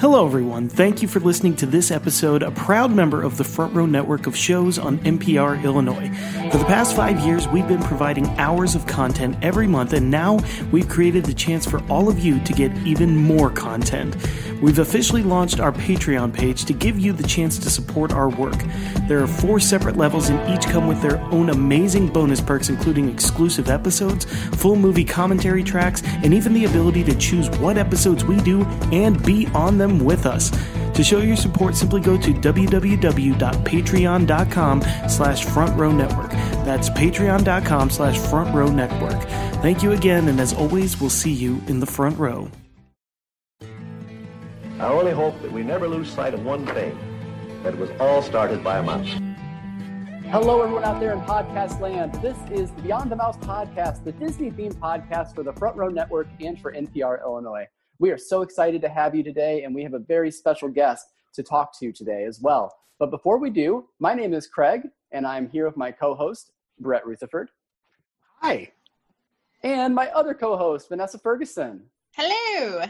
Hello, everyone. Thank you for listening to this episode, a proud member of the Front Row Network of shows on NPR Illinois. For the past five years, we've been providing hours of content every month, and now we've created the chance for all of you to get even more content. We've officially launched our Patreon page to give you the chance to support our work. There are four separate levels, and each come with their own amazing bonus perks, including exclusive episodes, full movie commentary tracks, and even the ability to choose what episodes we do and be on them with us. To show your support, simply go to www.patreon.com slash front row network. That's patreon.com slash front row network. Thank you again, and as always, we'll see you in the front row. I only hope that we never lose sight of one thing, that it was all started by a mouse. Hello, everyone out there in podcast land. This is the Beyond the Mouse podcast, the Disney themed podcast for the Front Row Network and for NPR Illinois. We are so excited to have you today, and we have a very special guest to talk to today as well. But before we do, my name is Craig, and I'm here with my co host, Brett Rutherford. Hi. And my other co host, Vanessa Ferguson. Hello.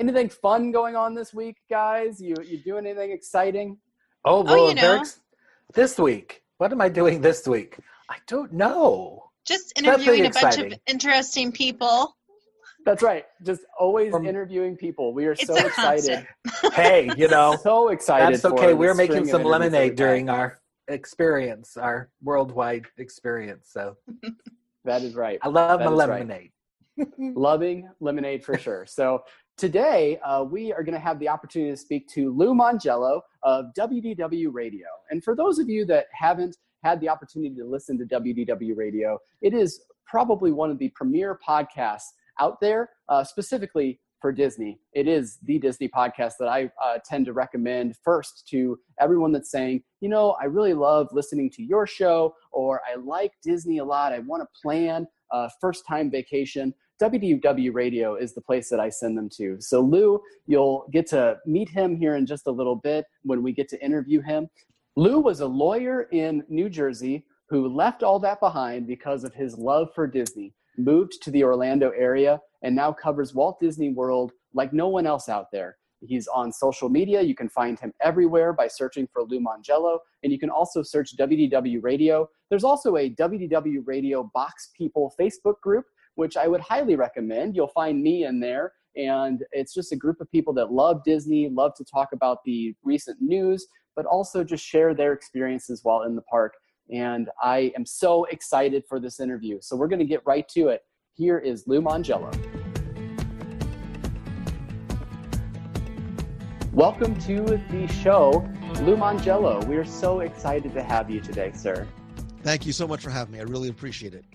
Anything fun going on this week, guys? You you doing anything exciting? Oh, oh well, oh, you know. this week. What am I doing this week? I don't know. Just interviewing a bunch of interesting people. That's right. Just always From- interviewing people. We are so excited. Hey, you know, So excited. that's okay. We're making some lemonade during our experience, our worldwide experience. So That is right. I love That my is right. lemonade. Loving lemonade for sure. So today uh, we are going to have the opportunity to speak to Lou Mongello of WDW Radio. And for those of you that haven't had the opportunity to listen to WDW Radio, it is probably one of the premier podcasts out there, uh, specifically for Disney. It is the Disney podcast that I uh, tend to recommend first to everyone that's saying, you know, I really love listening to your show, or I like Disney a lot. I want to plan a first time vacation. WDW Radio is the place that I send them to. So, Lou, you'll get to meet him here in just a little bit when we get to interview him. Lou was a lawyer in New Jersey who left all that behind because of his love for Disney, moved to the Orlando area, and now covers Walt Disney World like no one else out there. He's on social media. You can find him everywhere by searching for Lou Mongello, and you can also search WDW Radio. There's also a WDW Radio Box People Facebook group, which I would highly recommend. You'll find me in there, and it's just a group of people that love Disney, love to talk about the recent news, but also just share their experiences while in the park. And I am so excited for this interview. So we're going to get right to it. Here is Lou Mongello. Welcome to the show, Lou Mongello. We are so excited to have you today, sir. Thank you so much for having me. I really appreciate it.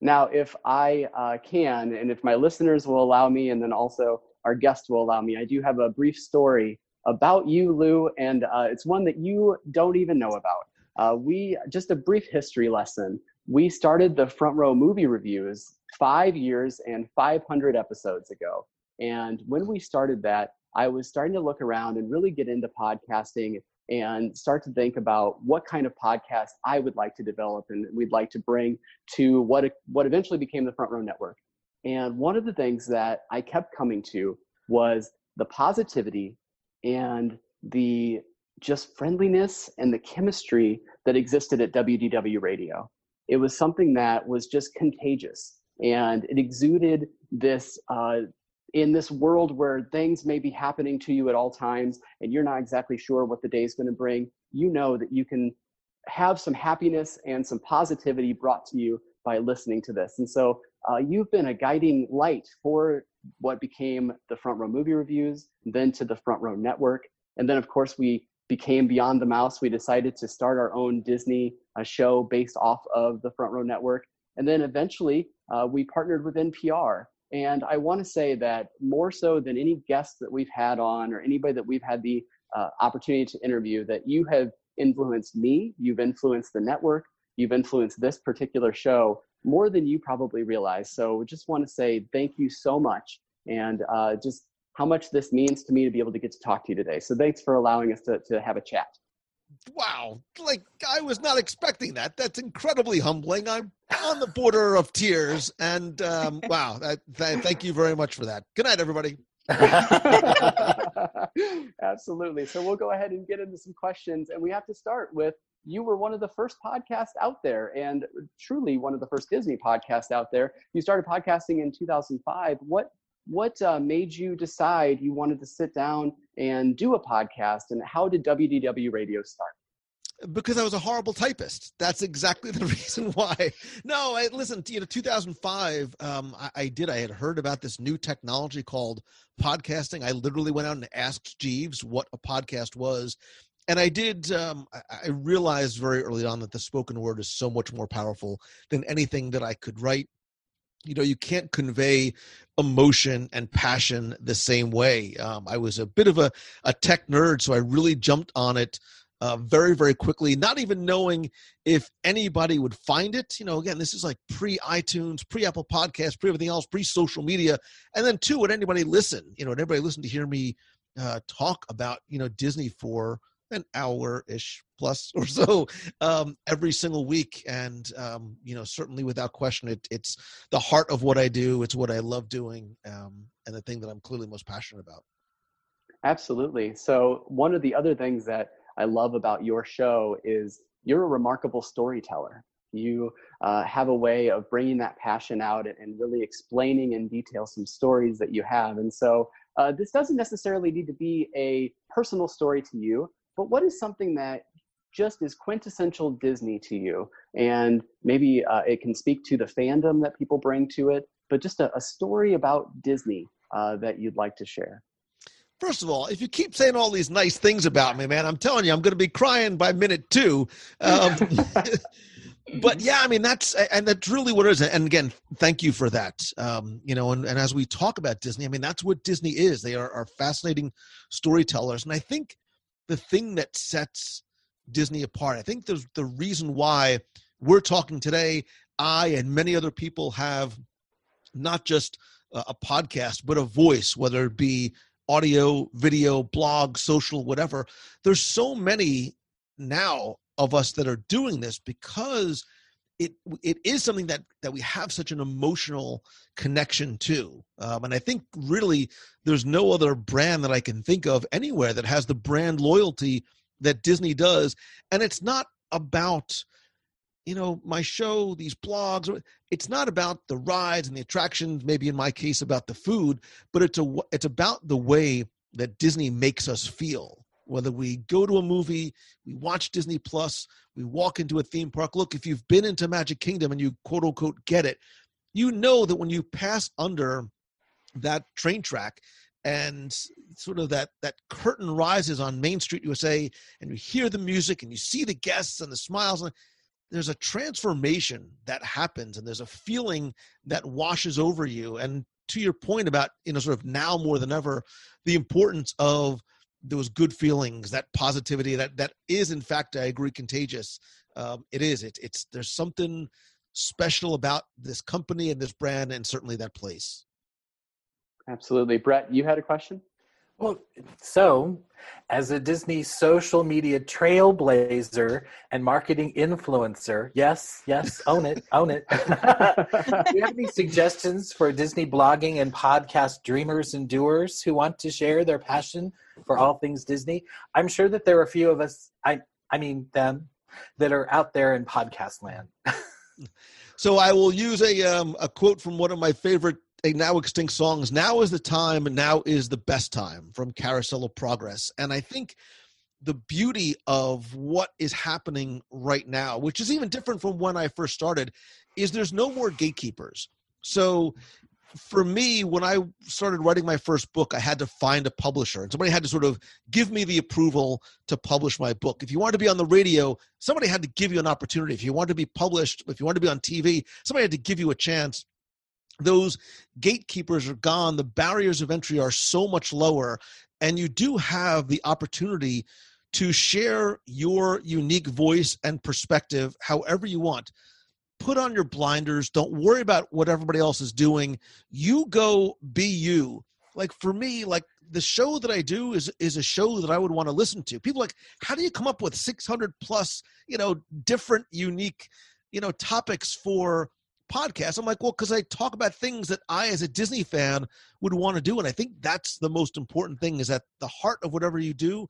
Now, if I uh, can, and if my listeners will allow me, and then also our guests will allow me, I do have a brief story about you, Lou, and uh, it's one that you don't even know about. Uh, we just a brief history lesson. We started the front row movie reviews five years and 500 episodes ago, and when we started that, I was starting to look around and really get into podcasting and start to think about what kind of podcast I would like to develop and we'd like to bring to what what eventually became the Front Row Network. And one of the things that I kept coming to was the positivity and the just friendliness and the chemistry that existed at WDW Radio. It was something that was just contagious and it exuded this uh, in this world where things may be happening to you at all times and you're not exactly sure what the day is going to bring, you know that you can have some happiness and some positivity brought to you by listening to this. And so uh, you've been a guiding light for what became the Front Row Movie Reviews, then to the Front Row Network. And then, of course, we became Beyond the Mouse. We decided to start our own Disney uh, show based off of the Front Row Network. And then eventually, uh, we partnered with NPR. And I want to say that more so than any guest that we've had on or anybody that we've had the uh, opportunity to interview, that you have influenced me, you've influenced the network, you've influenced this particular show more than you probably realize. So just want to say thank you so much and uh, just how much this means to me to be able to get to talk to you today. So thanks for allowing us to, to have a chat. Wow. Like, I was not expecting that. That's incredibly humbling. I'm on the border of tears. And um, wow, that, that, thank you very much for that. Good night, everybody. Absolutely. So we'll go ahead and get into some questions. And we have to start with you were one of the first podcasts out there and truly one of the first Disney podcasts out there. You started podcasting in 2005. What what uh, made you decide you wanted to sit down and do a podcast and how did WDW radio start? because I was a horrible typist. That's exactly the reason why. No, I listen. You know, 2005. Um, I, I, did. I had heard about this new technology called podcasting. I literally went out and asked Jeeves what a podcast was, and I did. Um, I, I realized very early on that the spoken word is so much more powerful than anything that I could write. You know, you can't convey emotion and passion the same way. Um, I was a bit of a, a tech nerd, so I really jumped on it uh, very, very quickly, not even knowing if anybody would find it. You know, again, this is like pre iTunes, pre Apple Podcast, pre everything else, pre social media. And then, two, would anybody listen? You know, would anybody listen to hear me uh, talk about, you know, Disney for an hour ish plus or so um, every single week. And, um, you know, certainly without question, it, it's the heart of what I do. It's what I love doing um, and the thing that I'm clearly most passionate about. Absolutely. So, one of the other things that I love about your show is you're a remarkable storyteller. You uh, have a way of bringing that passion out and really explaining in detail some stories that you have. And so uh, this doesn't necessarily need to be a personal story to you, but what is something that just is quintessential Disney to you? And maybe uh, it can speak to the fandom that people bring to it, but just a, a story about Disney uh, that you'd like to share. First of all, if you keep saying all these nice things about me, man, I'm telling you, I'm going to be crying by minute two. Um, but yeah, I mean, that's, and that's really what it is. And again, thank you for that. Um, you know, and, and as we talk about Disney, I mean, that's what Disney is. They are, are fascinating storytellers. And I think the thing that sets Disney apart, I think there's the reason why we're talking today, I and many other people have not just a podcast, but a voice, whether it be audio, video, blog, social, whatever. There's so many now of us that are doing this because it it is something that that we have such an emotional connection to um, and i think really there's no other brand that i can think of anywhere that has the brand loyalty that disney does and it's not about you know my show these blogs it's not about the rides and the attractions maybe in my case about the food but it's a it's about the way that disney makes us feel whether we go to a movie we watch disney plus we walk into a theme park. Look if you've been into magic kingdom and you quote unquote get it you know that when you pass under that train track and sort of that that curtain rises on main street usa and you hear the music and you see the guests and the smiles and there's a transformation that happens and there's a feeling that washes over you. And to your point about you know sort of now more than ever the importance of those good feelings that positivity that that is in fact i agree contagious um, it is. It, it's there's something special about this company and this brand and certainly that place. Absolutely. Brett you had a question well, so as a Disney social media trailblazer and marketing influencer, yes, yes, own it, own it. Do you have any suggestions for Disney blogging and podcast dreamers and doers who want to share their passion for all things Disney? I'm sure that there are a few of us, I, I mean them, that are out there in podcast land. so I will use a um, a quote from one of my favorite a now extinct songs. Now is the time now is the best time from carousel of progress. And i think the beauty of what is happening right now which is even different from when i first started is there's no more gatekeepers. So for me when i started writing my first book i had to find a publisher and somebody had to sort of give me the approval to publish my book. If you wanted to be on the radio somebody had to give you an opportunity. If you wanted to be published if you wanted to be on tv somebody had to give you a chance those gatekeepers are gone the barriers of entry are so much lower and you do have the opportunity to share your unique voice and perspective however you want. Put on your blinders don't worry about what everybody else is doing. You go be you. Like for me like the show that i do is is a show that i would want to listen to. People like how do you come up with 600 plus you know different unique you know topics for podcast? I'm like, well, because I talk about things that I, as a Disney fan, would want to do. And I think that's the most important thing is at the heart of whatever you do.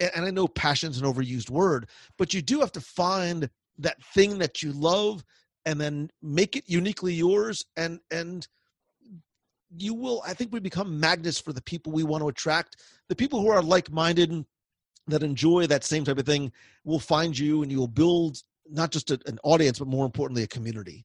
And I know passion's an overused word, but you do have to find that thing that you love and then make it uniquely yours and and you will i think we become magnets for the people we want to attract the people who are like-minded that enjoy that same type of thing will find you and you will build not just a, an audience but more importantly a community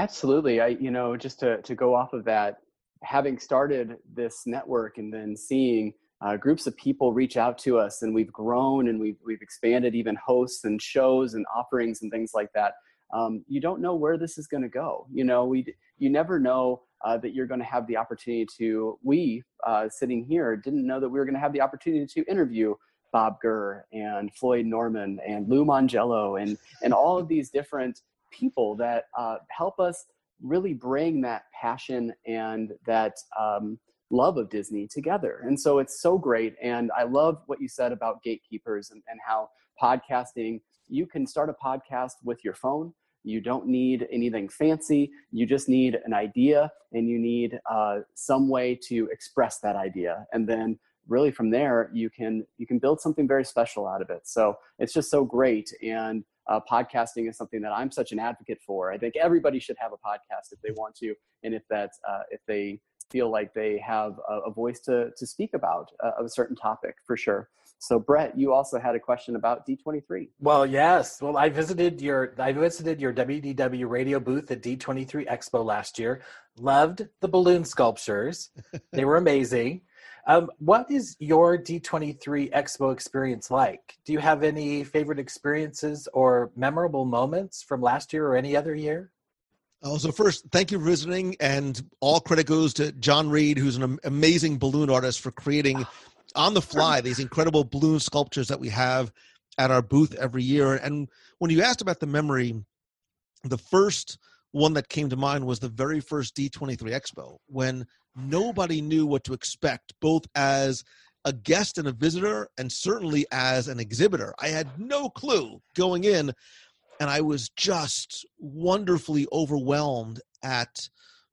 absolutely i you know just to to go off of that having started this network and then seeing uh, groups of people reach out to us and we've grown and we've, we've expanded even hosts and shows and offerings and things like that um, you don't know where this is going to go you know? We you never know uh, that you're going to have the opportunity to we uh, sitting here didn't know that we were going to have the opportunity to interview bob gurr and floyd norman and lou mongello and and all of these different people that uh, help us really bring that passion and that um, love of Disney together. And so it's so great. And I love what you said about gatekeepers and, and how podcasting, you can start a podcast with your phone. You don't need anything fancy. You just need an idea and you need uh, some way to express that idea. And then really from there, you can, you can build something very special out of it. So it's just so great. And uh, podcasting is something that I'm such an advocate for. I think everybody should have a podcast if they want to, and if that's uh, if they feel like they have a, a voice to, to speak about a, a certain topic for sure. So Brett, you also had a question about D23. Well, yes. Well, I visited your I visited your WDW radio booth at D23 Expo last year. Loved the balloon sculptures. they were amazing. Um, what is your D23 Expo experience like? Do you have any favorite experiences or memorable moments from last year or any other year? Oh, so first, thank you for visiting, and all credit goes to John Reed, who's an amazing balloon artist, for creating on the fly these incredible balloon sculptures that we have at our booth every year. And when you asked about the memory, the first one that came to mind was the very first D23 Expo when nobody knew what to expect, both as a guest and a visitor, and certainly as an exhibitor. I had no clue going in and I was just wonderfully overwhelmed at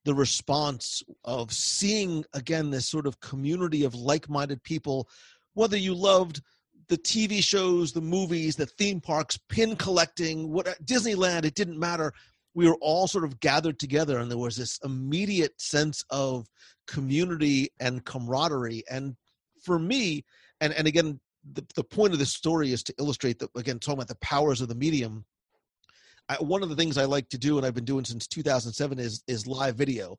the response of seeing again this sort of community of like-minded people whether you loved the TV shows, the movies, the theme parks, pin collecting, what Disneyland, it didn't matter. We were all sort of gathered together and there was this immediate sense of community and camaraderie. And for me, and, and again, the, the point of this story is to illustrate that again, talking about the powers of the medium I, one of the things I like to do, and I've been doing since 2007, is is live video.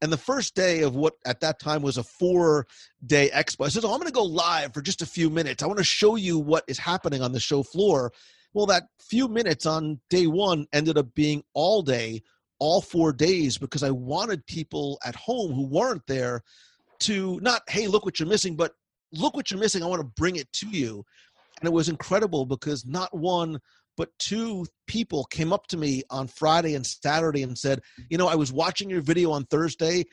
And the first day of what at that time was a four day expo, I said, oh, I'm going to go live for just a few minutes. I want to show you what is happening on the show floor. Well, that few minutes on day one ended up being all day, all four days, because I wanted people at home who weren't there to not, hey, look what you're missing, but look what you're missing. I want to bring it to you. And it was incredible because not one, but two people came up to me on Friday and Saturday and said, You know, I was watching your video on Thursday.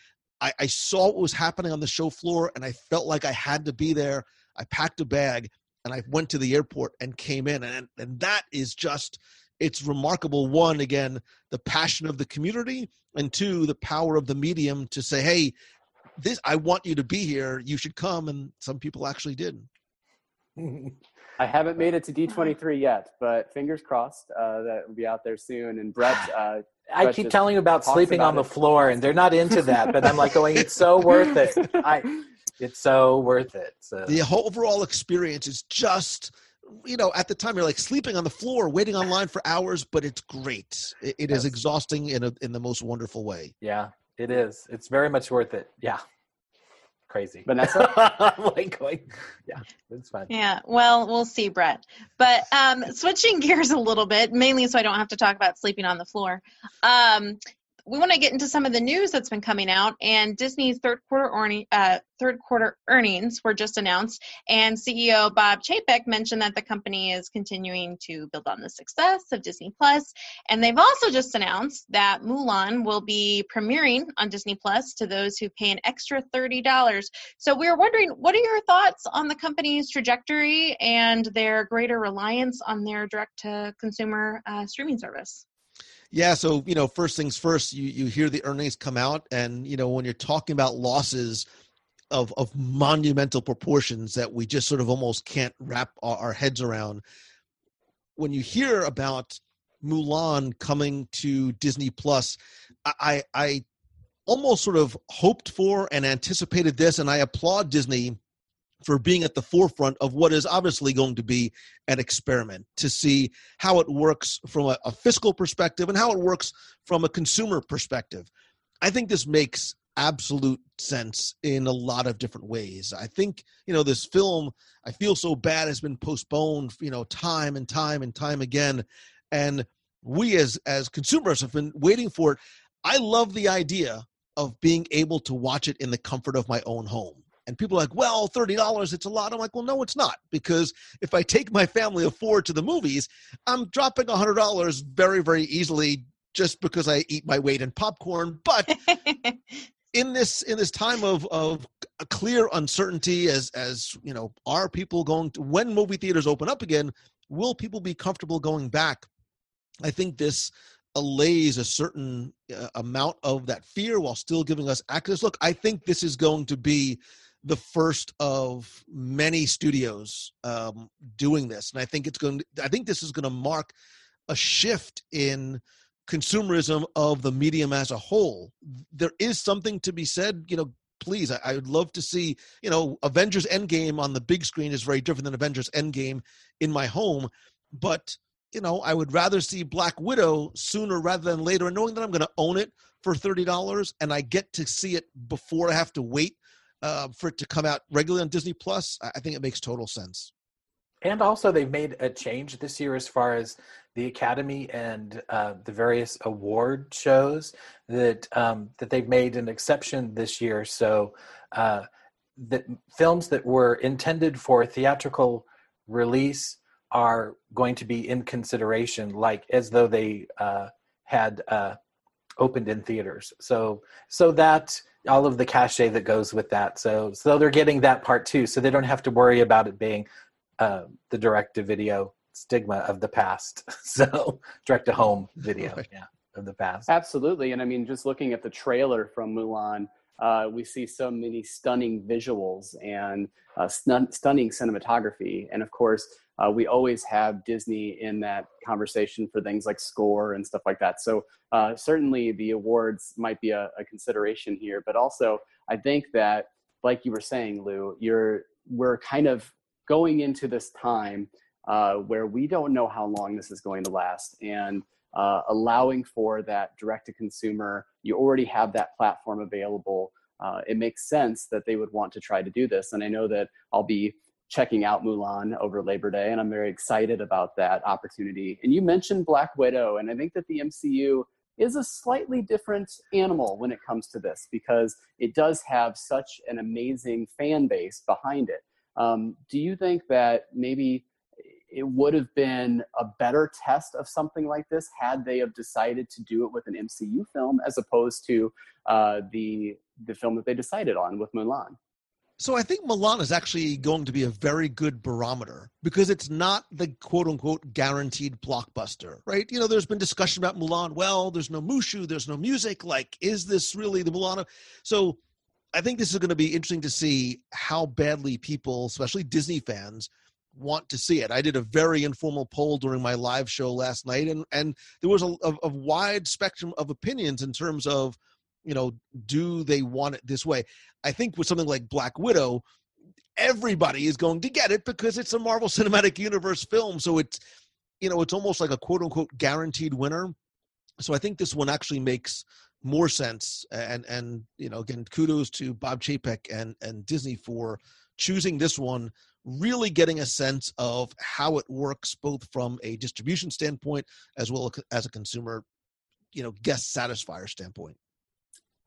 I, I, saw what was happening on the show floor and I felt like I had to be there. I packed a bag and I went to the airport and came in. And, and that is just, it's remarkable. One, again, the passion of the community, and two, the power of the medium to say, Hey, this, I want you to be here. You should come. And some people actually did. I haven't made it to D23 yet, but fingers crossed uh, that will be out there soon. And Brett, uh, I keep telling you about sleeping about on the floor, and they're not into that. But I'm like going, it's so worth it. I, it's so worth it. So. The whole overall experience is just, you know, at the time you're like sleeping on the floor, waiting online for hours, but it's great. it, it yes. is exhausting in a in the most wonderful way. Yeah, it is. It's very much worth it. Yeah crazy. Vanessa, like going, yeah, it's fine. Yeah, well, we'll see, Brett. But um, switching gears a little bit, mainly so I don't have to talk about sleeping on the floor. Um, we want to get into some of the news that's been coming out, and Disney's third quarter uh, third quarter earnings were just announced, and CEO Bob Chapek mentioned that the company is continuing to build on the success of Disney Plus, and they've also just announced that Mulan will be premiering on Disney Plus to those who pay an extra thirty dollars. So we were wondering, what are your thoughts on the company's trajectory and their greater reliance on their direct-to-consumer uh, streaming service? Yeah, so you know, first things first, you you hear the earnings come out, and you know when you're talking about losses of of monumental proportions that we just sort of almost can't wrap our, our heads around. When you hear about Mulan coming to Disney Plus, I I almost sort of hoped for and anticipated this, and I applaud Disney for being at the forefront of what is obviously going to be an experiment to see how it works from a, a, fiscal perspective and how it works from a consumer perspective. I think this makes absolute sense in a lot of different ways. I think, you know, this film, I feel so bad, has been postponed, you know, time and time and time again. And we as as consumers have been waiting for it. I love the idea of being able to watch it in the comfort of my own home. And people are like, well, $30, it's a lot. I'm like, well, no, it's not. Because if I take my family of four to the movies, I'm dropping $100 very, very easily just because I eat my weight in popcorn. But in this in this time of of a clear uncertainty as as you know are people going to when movie theaters open up again will people be comfortable going back i think this allays a certain uh, amount of that fear while still giving us access look i think this is going to be the first of many studios um, doing this, and I think it's going. To, I think this is going to mark a shift in consumerism of the medium as a whole. There is something to be said, you know. Please, I, I would love to see, you know, Avengers Endgame on the big screen is very different than Avengers Endgame in my home, but you know, I would rather see Black Widow sooner rather than later, and knowing that I'm going to own it for thirty dollars, and I get to see it before I have to wait uh, for it to come out regularly on Disney Plus, I think it makes total sense. And also, they've made a change this year as far as the Academy and uh, the various award shows that um, that they've made an exception this year. So, uh, that films that were intended for theatrical release are going to be in consideration, like as though they uh, had uh, opened in theaters. So, so that all of the cachet that goes with that. So so they're getting that part too. So they don't have to worry about it being uh, the direct to video stigma of the past. So direct to home video, right. yeah, of the past. Absolutely, and I mean, just looking at the trailer from Mulan, uh, we see so many stunning visuals and uh, stun- stunning cinematography, and of course, uh, we always have Disney in that conversation for things like score and stuff like that. So uh, certainly the awards might be a, a, consideration here, but also I think that, like you were saying, Lou, you're we're kind of going into this time uh, where we don't know how long this is going to last, and uh, allowing for that direct to consumer, you already have that platform available. Uh, it makes sense that they would want to try to do this, and I know that I'll be checking out Mulan over Labor Day, and I'm very excited about that opportunity. And you mentioned Black Widow, and I think that the MCU is a slightly different animal when it comes to this because it does have such an amazing fan base behind it. Um, do you think that maybe it would have been a better test of something like this had they have decided to do it with an MCU film as opposed to uh, the the film that they decided on with Mulan? So I think Mulan is actually going to be a very good barometer because it's not the quote unquote guaranteed blockbuster, right? You know, there's been discussion about Mulan. Well, there's no Mushu, there's no music. Like, is this really the Mulan? So I think this is going to be interesting to see how badly people, especially Disney fans, want to see it. I did a very informal poll during my live show last night, and and there was a, a, a wide spectrum of opinions in terms of you know, do they want it this way? I think with something like Black Widow, everybody is going to get it because it's a Marvel Cinematic Universe film. So it's, you know, it's almost like a quote unquote guaranteed winner. So I think this one actually makes more sense. And and you know, again, kudos to Bob Chapek and and Disney for choosing this one. Really getting a sense of how it works, both from a distribution standpoint as well as a consumer, you know, guest satisfier standpoint.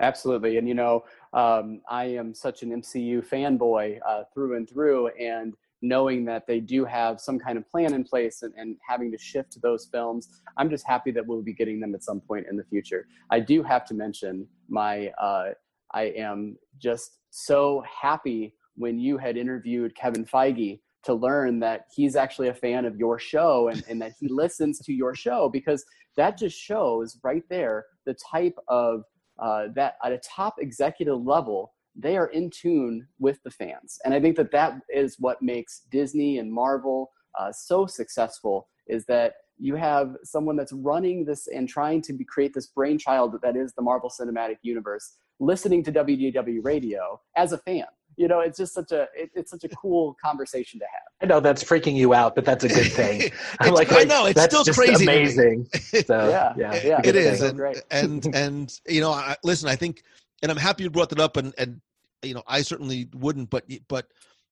Absolutely. And, you know, um, I am such an MCU fanboy uh, through and through. And knowing that they do have some kind of plan in place and, and having to shift those films, I'm just happy that we'll be getting them at some point in the future. I do have to mention my, uh, I am just so happy when you had interviewed Kevin Feige to learn that he's actually a fan of your show and, and that he listens to your show because that just shows right there the type of uh, that at a top executive level they are in tune with the fans. And i think that that is what makes disney and marvel uh, so successful is that you have someone that's running this and trying to be, create this brainchild that is the marvel cinematic universe listening to wdw radio as a fan you know it's just such a it, it's such a cool conversation to have I know that's freaking you out, but that's a good thing. I'm like, I know it's still crazy. to amazing. So, Yeah, yeah, yeah. it good is thing. and, and and you know I, listen i think and i'm happy you brought that up and and you know i certainly wouldn't but but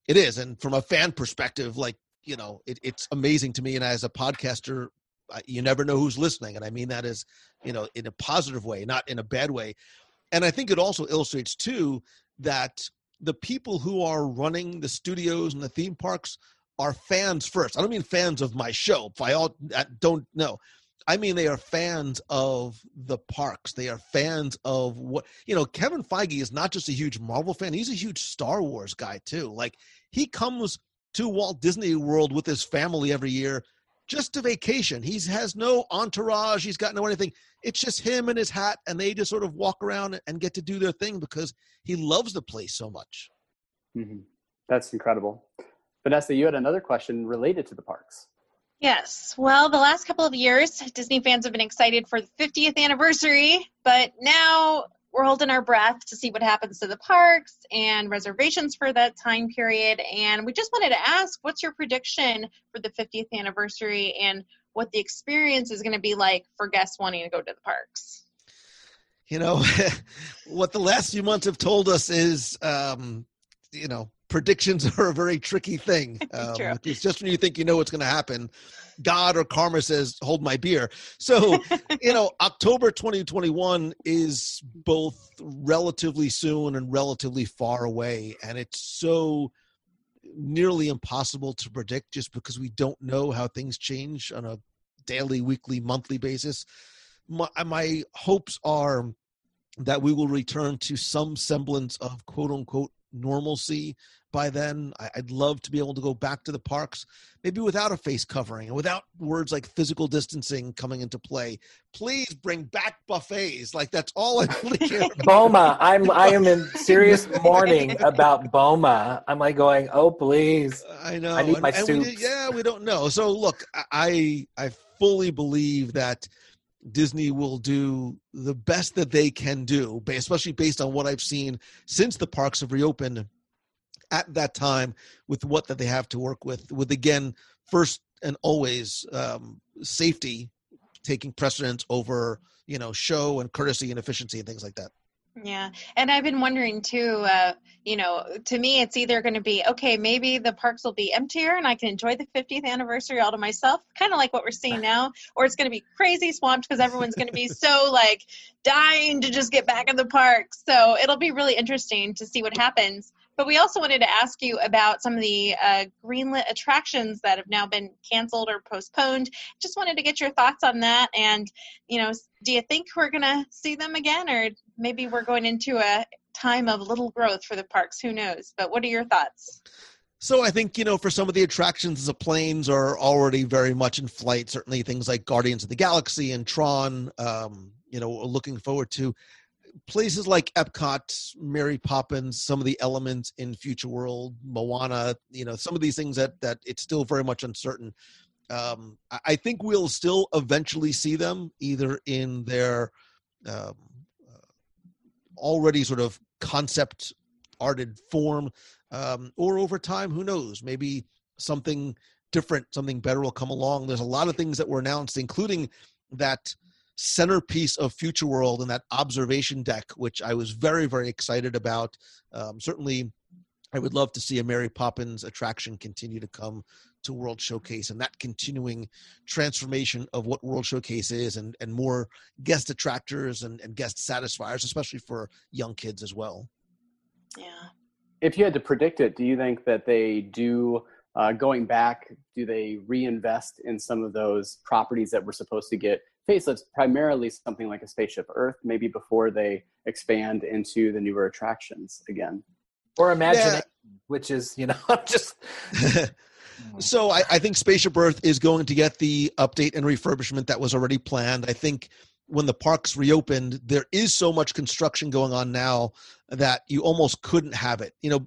it is and from a fan perspective like you know it, it's amazing to me and as a podcaster you never know who's listening and i mean that as you know in a positive way not in a bad way and i think it also illustrates too that the people who are running the studios and the theme parks are fans first i don't mean fans of my show i don't know I mean, they are fans of the parks. They are fans of what you know. Kevin Feige is not just a huge Marvel fan; he's a huge Star Wars guy too. Like he comes to Walt Disney World with his family every year just a vacation. He has no entourage. He's got no anything. It's just him and his hat, and they just sort of walk around and get to do their thing because he loves the place so much. Mhm. that's incredible vanessa you had another question related to the parks Yes. Well, the last couple of years, Disney fans have been excited for the 50th anniversary, but now we're holding our breath to see what happens to the parks and reservations for that time period. And we just wanted to ask what's your prediction for the 50th anniversary and what the experience is going to be like for guests wanting to go to the parks? you know what the last few months have told us is um you know predictions are a very tricky thing um, True. it's just when you think you know what's going to happen god or karma says hold my beer. So you know october 2021 is both relatively soon and relatively far away and it's so nearly impossible to predict just because we don't know how things change on a daily weekly monthly basis. My, uh, my hopes are that we will return to some semblance of quote unquote normalcy by then. I, I'd love to be able to go back to the parks, maybe without a face covering and without words like physical distancing coming into play. Please bring back buffets. Like that's all I really care about. Boma, I'm I am in serious mourning about Boma. I'm like going, oh please. I know. I need my we, soups. yeah, we don't know. So look, I I fully believe that Disney will do the best that they can do, especially based on what I've seen since the parks have reopened at that time with what that they have to work with. With again, first and always um, safety taking precedence over you know show and courtesy and efficiency and things like that. Yeah, and I've been wondering too. Uh, you know, to me, it's either going to be okay. Maybe the parks will be emptier, and I can enjoy the 50th anniversary all to myself, kind of like what we're seeing now, or it's going to be crazy swamped because everyone's going to be so like dying to just get back in the parks. So it'll be really interesting to see what happens. But we also wanted to ask you about some of the uh, greenlit attractions that have now been canceled or postponed. Just wanted to get your thoughts on that. And, you know, do you think we're going to see them again, or maybe we're going into a time of little growth for the parks? Who knows? But what are your thoughts? So I think you know for some of the attractions, the planes are already very much in flight. Certainly things like Guardians of the Galaxy and Tron. Um, you know, looking forward to places like Epcot, Mary Poppins, some of the elements in Future World, Moana. You know, some of these things that that it's still very much uncertain. Um, I- think we'll still eventually see them either in their um, already sort of concept arted form um, or over time who knows? Maybe something different something better will come along. There's a lot of things that were announced including that centerpiece of future world and that observation deck which i was very very excited about. Um, certainly i would love to see a mary poppins attraction continue to come to world showcase and that continuing transformation of what world showcase is and and more guest attractors and, and guest satisfiers especially for young kids as well Yeah. if you had to predict it, do you think that they do uh, going back? Do they reinvest in some of those properties that were supposed to get facelifts? Primarily something like a Spaceship Earth, maybe before they expand into the newer attractions again. Or imagination, which is, you know, I'm just So I, I think Spaceship Earth is going to get the update and refurbishment that was already planned. I think when the parks reopened, there is so much construction going on now that you almost couldn't have it. You know,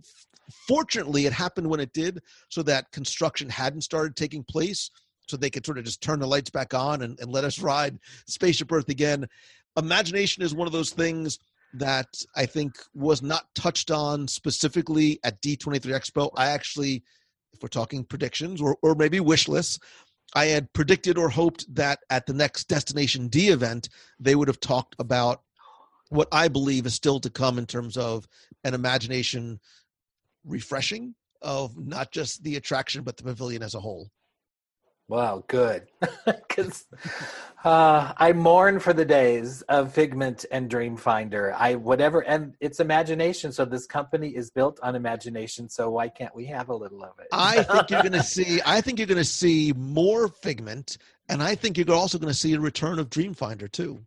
fortunately, it happened when it did, so that construction hadn't started taking place, so they could sort of just turn the lights back on and, and let us ride Spaceship Earth again. Imagination is one of those things that I think was not touched on specifically at D23 Expo. I actually, if we're talking predictions or, or maybe wish lists, I had predicted or hoped that at the next Destination D event, they would have talked about what I believe is still to come in terms of an imagination refreshing of not just the attraction, but the pavilion as a whole. Wow, good. Because uh, I mourn for the days of Figment and Dreamfinder. I whatever, and it's imagination. So this company is built on imagination. So why can't we have a little of it? I think you're going to see. I think you're going to see more Figment, and I think you're also going to see a return of Dreamfinder too.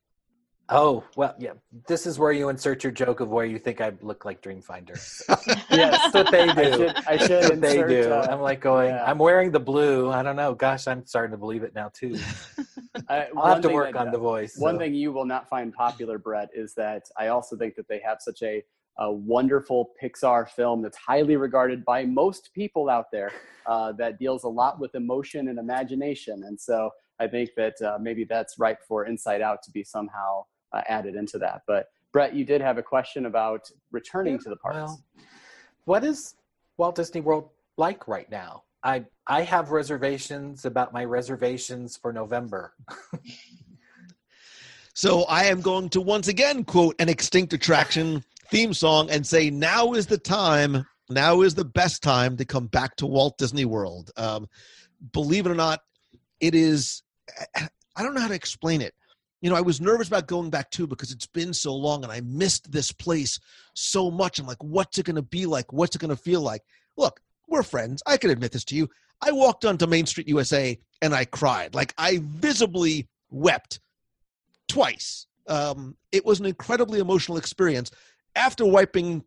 Oh well, yeah. This is where you insert your joke of where you think I look like Dreamfinder. yes, That's what they do. I should, I should that's what they do. Uh, I'm like going. yeah. I'm wearing the blue. I don't know. Gosh, I'm starting to believe it now too. I- I'll have to work that- on the voice. One so. thing you will not find popular, Brett, is that I also think that they have such a, a wonderful Pixar film that's highly regarded by most people out there uh, that deals a lot with emotion and imagination. And so I think that uh, maybe that's right for Inside Out to be somehow uh, added into that. But Brett, you did have a question about returning to the parks. Well, what is Walt Disney World like right now? I I have reservations about my reservations for November. So I am going to once again quote an extinct attraction theme song and say, now is the time, now is the best time to come back to Walt Disney World. Um, believe it or not, it is, I don't know how to explain it. You know, I was nervous about going back too because it's been so long and I missed this place so much. I'm like, what's it going to be like? What's it going to feel like? Look, we're friends. I can admit this to you. I walked onto Main Street USA and I cried. Like, I visibly wept twice. Um, it was an incredibly emotional experience. After wiping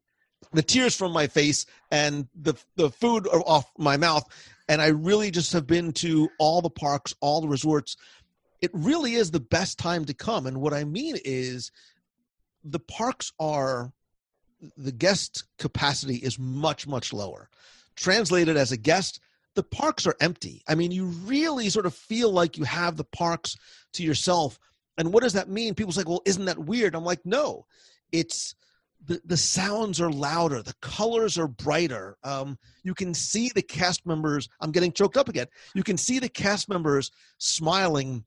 the tears from my face and the the food off my mouth, and I really just have been to all the parks, all the resorts. It really is the best time to come. And what I mean is, the parks are the guest capacity is much much lower. Translated as a guest, the parks are empty. I mean, you really sort of feel like you have the parks to yourself. And what does that mean? People say, well, isn't that weird? I'm like, no, it's the, the sounds are louder, the colors are brighter. Um, you can see the cast members. I'm getting choked up again. You can see the cast members smiling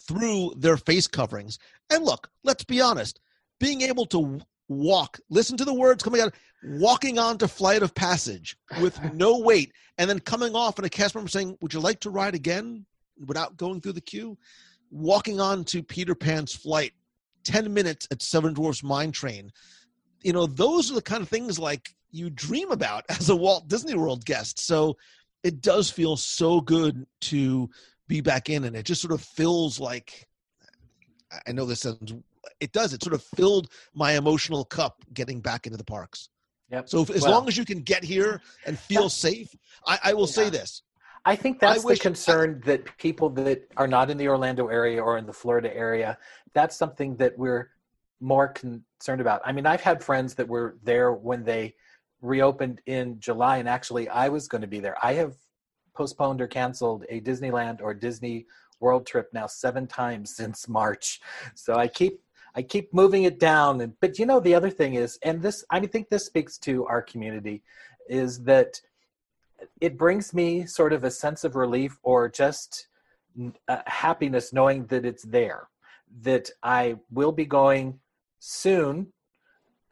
through their face coverings. And look, let's be honest, being able to walk, listen to the words coming out, walking onto Flight of Passage with no wait, and then coming off and a cast member saying, Would you like to ride again without going through the queue? Walking on to Peter Pan's flight, 10 minutes at Seven Dwarfs Mine Train. You know, those are the kind of things like you dream about as a Walt Disney World guest. So it does feel so good to be back in, and it just sort of feels like I know this sounds it does. It sort of filled my emotional cup getting back into the parks. Yep. So if, as Well- long as you can get here and feel safe, I, I will say this. I think that's wish- the concern that people that are not in the Orlando area or in the Florida area, that's something that we're more concerned about. I mean, I've had friends that were there when they reopened in July, and actually, I was going to be there. I have postponed or canceled a Disneyland or Disney World trip now seven times since March. So I keep I keep moving it down. And but you know, the other thing is, and this I think this speaks to our community, is that it brings me sort of a sense of relief or just uh, happiness knowing that it's there that i will be going soon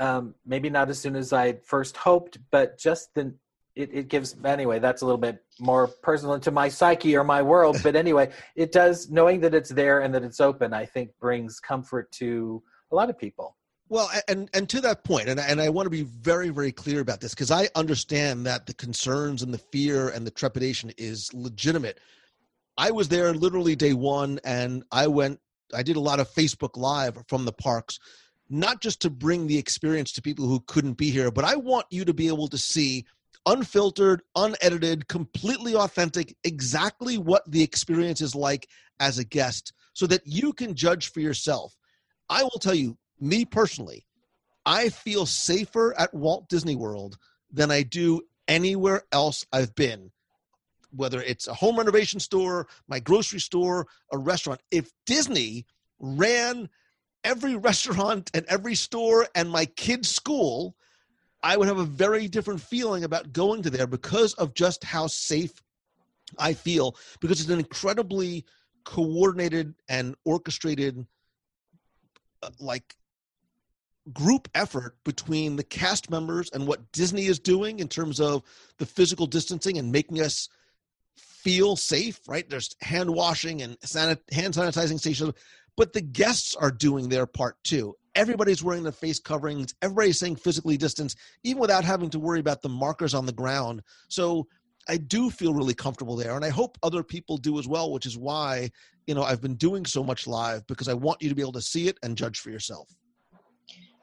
um, maybe not as soon as i first hoped but just the it, it gives anyway that's a little bit more personal into my psyche or my world but anyway it does knowing that it's there and that it's open i think brings comfort to a lot of people Well, and and to that point, and and I want to be very very clear about this because I understand that the concerns and the fear and the trepidation is legitimate. I was there literally day one, and I went. I did a lot of Facebook Live from the parks, not just to bring the experience to people who couldn't be here, but I want you to be able to see unfiltered, unedited, completely authentic, exactly what the experience is like as a guest so that you can judge for yourself. I will tell you, me personally, I feel safer at Walt Disney World than I do anywhere else I've been. Whether it's a home renovation store, my grocery store, a restaurant. If Disney ran every restaurant and every store and my kids' school, I would have a very different feeling about going to there because of just how safe I feel, because it's an incredibly coordinated and orchestrated, uh, like, group effort between the cast members and what Disney is doing in terms of the physical distancing and making us feel safe, right? There's hand washing and sanit- hand sanitizing stations, but the guests are doing their part too. Everybody's wearing their face coverings, everybody's saying physically distance, even without having to worry about the markers on the ground. So I do feel really comfortable there, and I hope other people do as well, which is why, you know, I've been doing so much live because I want you to be able to see it and judge for yourself.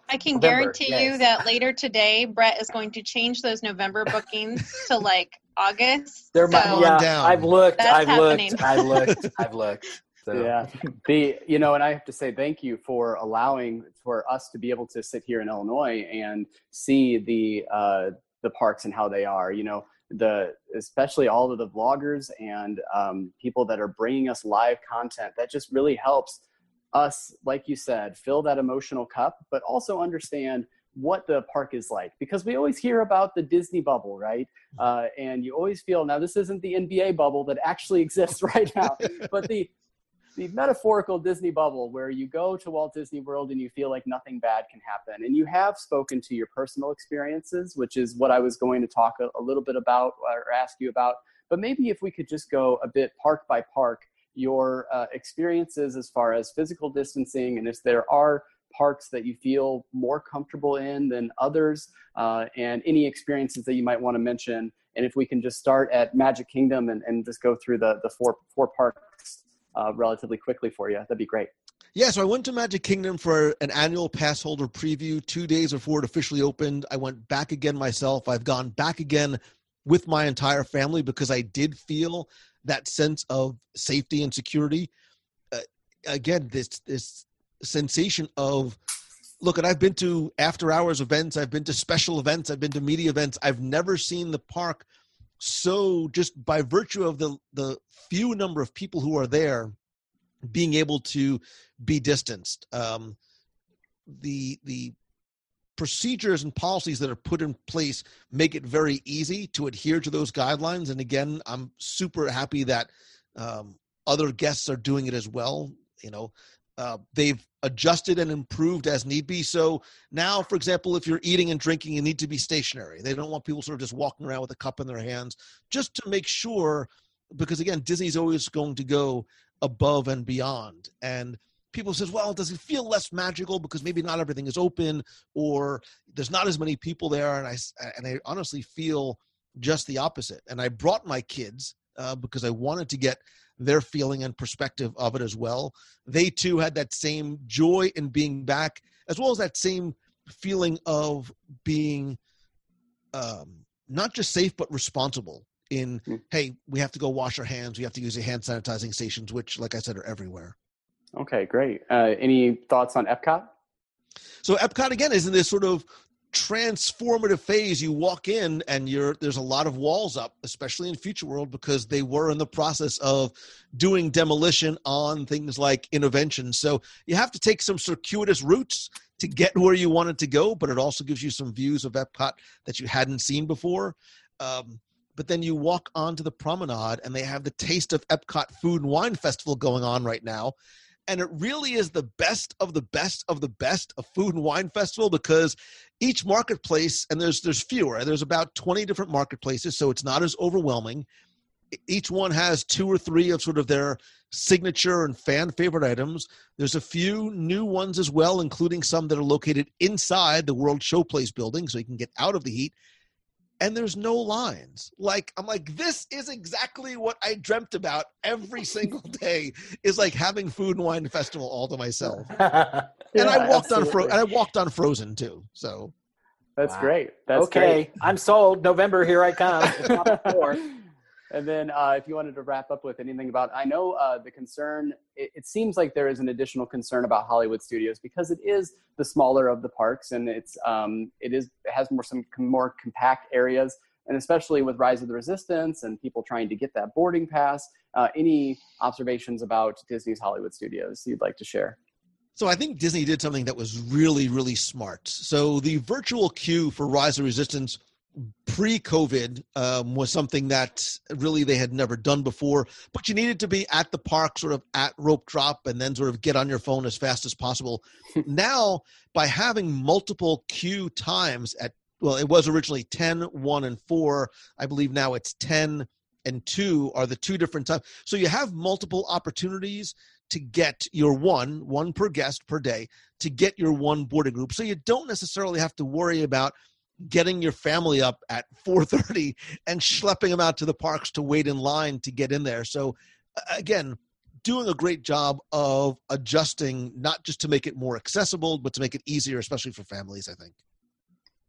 I can November, guarantee you that later today, Brett is going to change those November bookings to like August. They're So- yeah, down. I've looked, That's I've happening. looked, I've looked, I've looked. So. Yeah. The you know, and I have to say thank you for allowing for us to be able to sit here in Illinois and see the uh, the parks and how they are. You know, the especially all of the vloggers and um, people that are bringing us live content. That just really helps us, like you said, fill that emotional cup, but also understand what the park is like because we always hear about the Disney bubble, right? Uh, and you always feel now this isn't the NBA bubble that actually exists right now, but the the metaphorical Disney bubble where you go to Walt Disney World and you feel like nothing bad can happen. And you have spoken to your personal experiences, which is what I was going to talk a, a little bit about or ask you about. But maybe if we could just go a bit park by park, your uh, experiences as far as physical distancing and if there are parks that you feel more comfortable in than others uh, and any experiences that you might want to mention. And if we can just start at Magic Kingdom and, and just go through the, the four, four parks uh, relatively quickly for you. That'd be great. Yeah, so I went to Magic Kingdom for an annual pass holder preview two days before it officially opened. I went back again myself. I've gone back again with my entire family because I did feel that sense of safety and security. Uh, again, this this sensation of look, and I've been to after hours events, I've been to special events, I've been to media events. I've never seen the park so just by virtue of the the few number of people who are there being able to be distanced um, the the procedures and policies that are put in place make it very easy to adhere to those guidelines. And again i'm super happy that um, other guests are doing it as well. You know uh, they've adjusted and improved as need be. So now for example if you're eating and drinking you need to be stationary. They don't want people sort of just walking around with a cup in their hands just to make sure because again disney's always going to go above and beyond. And people says well does it feel less magical because maybe not everything is open or there's not as many people there? And i and i honestly feel just the opposite. And i brought my kids uh, because i wanted to get their feeling and perspective of it as well they too had that same joy in being back as well as that same feeling of being um, not just safe but responsible in Mm. hey we have to go wash our hands we have to use the hand sanitizing stations which like i said are everywhere Okay, great. Uh, any thoughts on Epcot? So Epcot again is in this sort of transformative phase. You walk in and you're there's a lot of walls up, especially in Future World, because they were in the process of doing demolition on things like Innoventions. So you have to take some circuitous routes to get where you wanted to go, but it also gives you some views of Epcot that you hadn't seen before. Um, but then you walk onto the promenade and they have the Taste of Epcot Food and Wine Festival going on right now and it really is the best of the best of the best of food and wine festival because each marketplace and there's there's fewer there's about 20 different marketplaces so it's not as overwhelming. Each one has two or three of sort of their signature and fan favorite items. There's a few new ones as well including some that are located inside the world showplace building so you can get out of the heat and there's no lines. Like I'm like, this is exactly what I dreamt about every single day. Is like having food and wine festival all to myself. and I Yeah, walked on Fro- and I walked on Frozen too. So That's Wow. great. That's okay, great. I'm sold. November, here I come. And then uh, if you wanted to wrap up with anything about, I know uh, the concern, it, it seems like there is an additional concern about Hollywood studios because it is the smaller of the parks and it's, um, it is, it has more, some more compact areas. And especially with Rise of the Resistance and people trying to get that boarding pass, uh, any observations about Disney's Hollywood studios you'd like to share? So I think Disney did something that was really, really smart. So the virtual queue for Rise of Resistance pre-COVID um, was something that really they had never done before. But you needed to be at the park, sort of at rope drop, and then sort of get on your phone as fast as possible. now, by having multiple queue times at well, it was originally 10, 1, and 4. I believe now it's 10 and 2 are the two different times. So you have multiple opportunities to get your one, one per guest per day, to get your one boarding group. So you don't necessarily have to worry about getting your family up at 4:30 and schlepping them out to the parks to wait in line to get in there. So again, doing a great job of adjusting not just to make it more accessible but to make it easier especially for families, I think.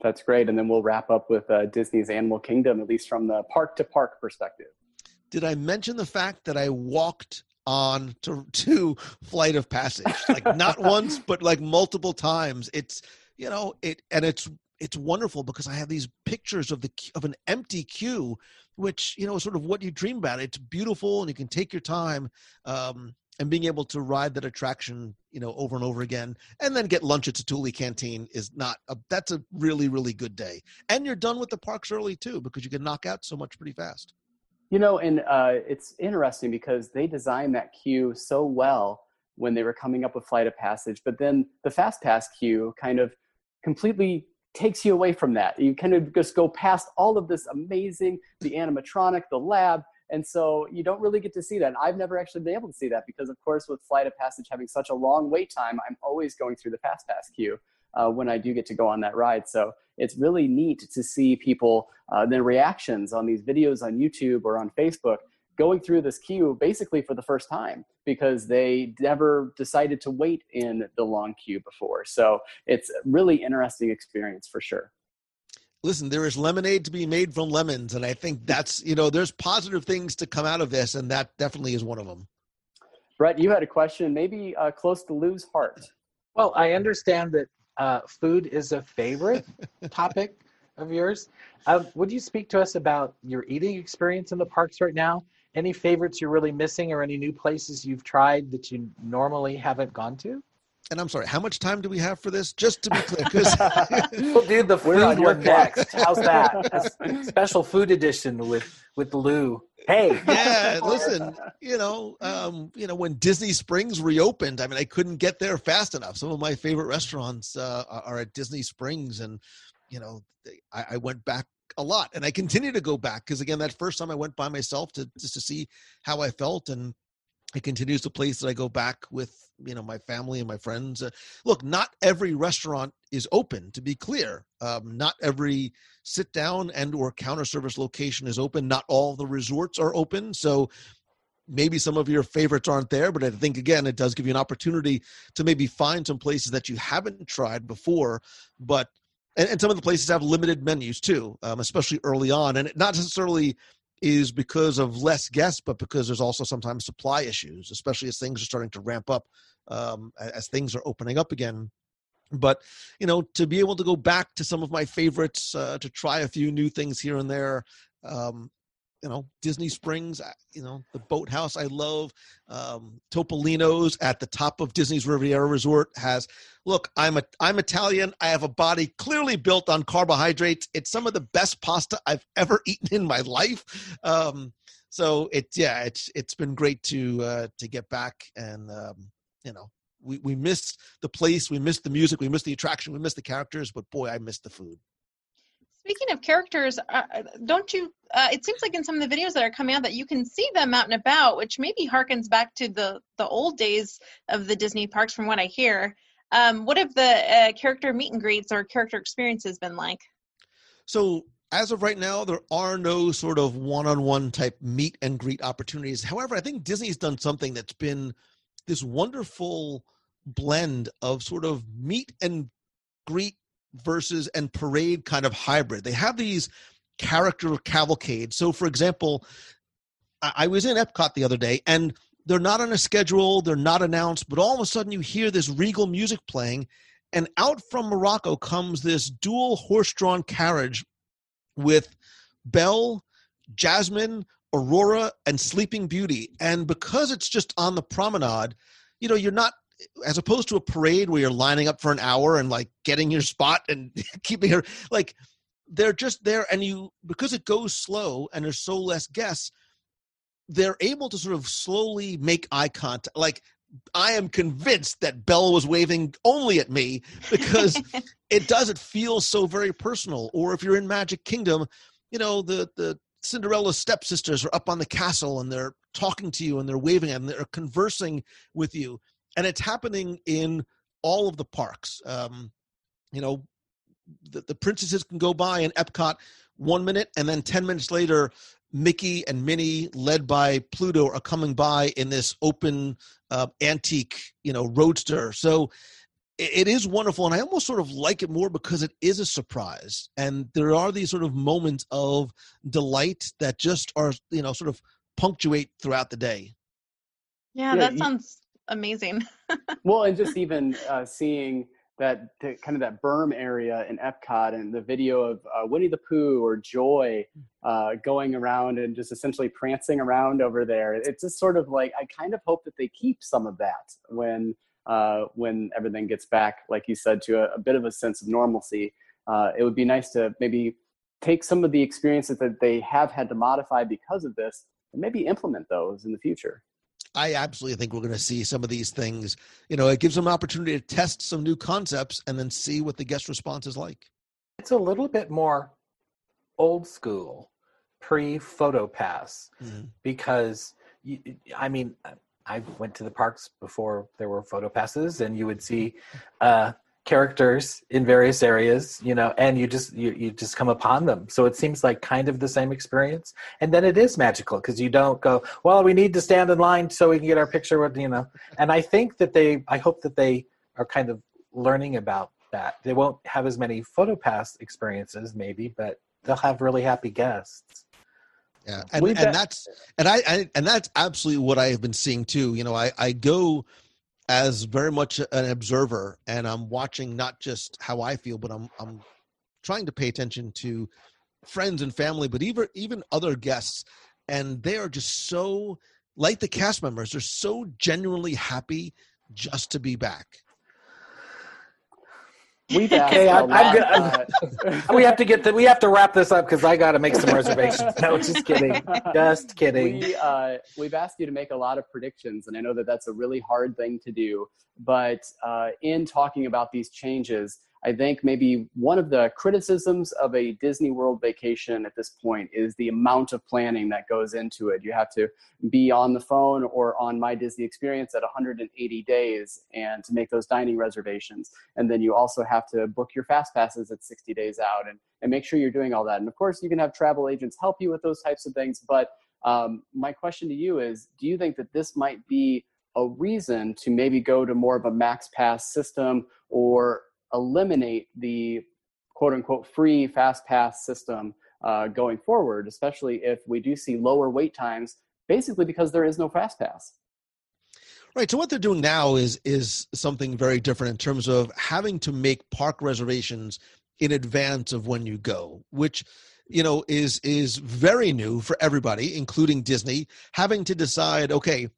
That's great. And then we'll wrap up with uh, Disney's Animal Kingdom, at least from the park to park perspective. Did I mention the fact that I walked on to, to Flight of Passage? Like not once, but like multiple times. It's you know it, and it's it's wonderful because I have these pictures of the of an empty queue, which you know is sort of what you dream about. It's beautiful, and you can take your time. Um, and being able to ride that attraction, you know, over and over again, and then get lunch at Satu'li Canteen is not a. That's a really, really good day, and you're done with the parks early too because you can knock out so much pretty fast. You know, and uh, it's interesting because they designed that queue so well when they were coming up with Flight of Passage, but then the Fast Pass queue kind of completely takes you away from that. You kind of just go past all of this amazing, the animatronic, the lab, and so you don't really get to see that. And I've never actually been able to see that because, of course, with Flight of Passage having such a long wait time, I'm always going through the Fast Pass queue uh, when I do get to go on that ride. So it's really neat to see people, uh, their reactions on these videos on YouTube or on Facebook going through this queue basically for the first time because they never decided to wait in the long queue before. So it's a really interesting experience for sure. listen there is lemonade to be made from lemons and i think that's you know there's positive things to come out of this and that definitely is one of them Brett, you had a question, maybe uh, close to Lou's heart. Well, I understand that uh, food is a favorite topic of yours. Um, would you speak to us about your eating experience in the parks right now? Any favorites you're really missing, or any new places you've tried that you normally haven't gone to? and i'm sorry how much time do we have for this just to be clear because We'll do the We're on your one next. How's that? A s- special food edition with with Lou. Hey, yeah listen you know um you know when disney springs reopened i mean i couldn't get there fast enough some of my favorite restaurants uh, are are at disney springs and you know they- I, I went back a lot and i continue to go back because again that first time i went by myself to just to see how i felt and it continues to place that i go back with you know my family and my friends uh, look not every restaurant is open to be clear um, not every sit down and or counter service location is open not all the resorts are open so maybe some of your favorites aren't there but i think again it does give you an opportunity to maybe find some places that you haven't tried before but and, and some of the places have limited menus too um, especially early on. And it not necessarily is because of less guests but because there's also sometimes supply issues especially as things are starting to ramp up um, as things are opening up again. But you know to be able to go back to some of my favorites uh, to try a few new things here and there um, you know disney springs you know the boathouse i love um, topolino's at the top of disney's riviera resort has look i'm a i'm italian i have a body clearly built on carbohydrates it's some of the best pasta i've ever eaten in my life um, so it's yeah it's it's been great to uh, to get back and um, you know we, we missed the place, we missed the music, we missed the attraction, we missed the characters, but boy, I missed the food. Speaking of characters, uh, don't you? Uh, it seems like in some of the videos that are coming out that you can see them out and about, which maybe harkens back to the the old days of the Disney parks, from what I hear. Um, what have the uh, character meet and greets or character experiences been like? So as of right now, there are no sort of one-on-one type meet and greet opportunities. However, I think Disney's done something that's been this wonderful blend of sort of meet and greet versus and parade kind of hybrid. They have these character cavalcades. So, for example, I, I was in Epcot the other day, and they're not on a schedule, they're not announced, but all of a sudden you hear this regal music playing, and out from Morocco comes this dual horse-drawn carriage with Belle, Jasmine, Aurora, and Sleeping Beauty. And because it's just on the promenade, you know, you're not as opposed to a parade where you're lining up for an hour and like getting your spot and keeping her like they're just there and you because it goes slow and there's so less guests they're able to sort of slowly make eye contact like i am convinced that belle was waving only at me because it doesn't feel so very personal. Or if you're in magic kingdom you know the the cinderella's stepsisters are up on the castle and they're talking to you and they're waving and they're conversing with you and it's happening in all of the parks. Um, you know, the, the princesses can go by in Epcot one minute, and then ten minutes later, Mickey and Minnie, led by Pluto, are coming by in this open uh, antique, you know, roadster. So it, it is wonderful, and I almost sort of like it more because it is a surprise, and there are these sort of moments of delight that just are, you know, sort of punctuate throughout the day. Yeah, Yeah, that you- sounds amazing. well, and just even uh, seeing that the, kind of that berm area in Epcot and the video of uh, Winnie the Pooh or Joy uh, going around and just essentially prancing around over there. It's just sort of like I kind of hope that they keep some of that when uh, when everything gets back, like you said, to a, a bit of a sense of normalcy. Uh, it would be nice to maybe take some of the experiences that they have had to modify because of this and maybe implement those in the future. I absolutely think we're going to see some of these things. You know, it gives them an opportunity to test some new concepts and then see what the guest response is like. It's a little bit more old school, pre photo pass, Mhm. because you, I mean, I went to the parks before there were photo passes, and you would see uh, characters in various areas, you know, and you just you, you just come upon them. So it seems like kind of the same experience, and then it is magical because you don't go, well, we need to stand in line so we can get our picture with you know. And I think that they, I hope that they are kind of learning about that. They won't have as many photo pass experiences, maybe, but they'll have really happy guests. Yeah, and, and that's and I, I and that's absolutely what I have been seeing too. You know, I I go as very much an observer, and I'm watching not just how I feel, but I'm I'm trying to pay attention to friends and family, but even even other guests, and they are just so like the cast members. They're so genuinely happy just to be back. We've asked Okay, a I'm- I'm gonna- we have to get the, we have to wrap this up because I got to make some reservations. No, just kidding, just kidding. We, uh, we've asked you to make a lot of predictions, and I know that that's a really hard thing to do. But uh, in talking about these changes, I think maybe one of the criticisms of a Disney World vacation at this point is the amount of planning that goes into it. You have to be on the phone or on My Disney Experience at 180 days and to make those dining reservations. And then you also have to book your fast passes at 60 days out and, and make sure you're doing all that. And of course, you can have travel agents help you with those types of things. But um, my question to you is do you think that this might be a reason to maybe go to more of a max pass system or eliminate the quote unquote free fast pass system uh, going forward, especially if we do see lower wait times, basically because there is no fast pass. Right. So what they're doing now is is something very different in terms of having to make park reservations in advance of when you go, which you know is is very new for everybody, including Disney, having to decide, okay,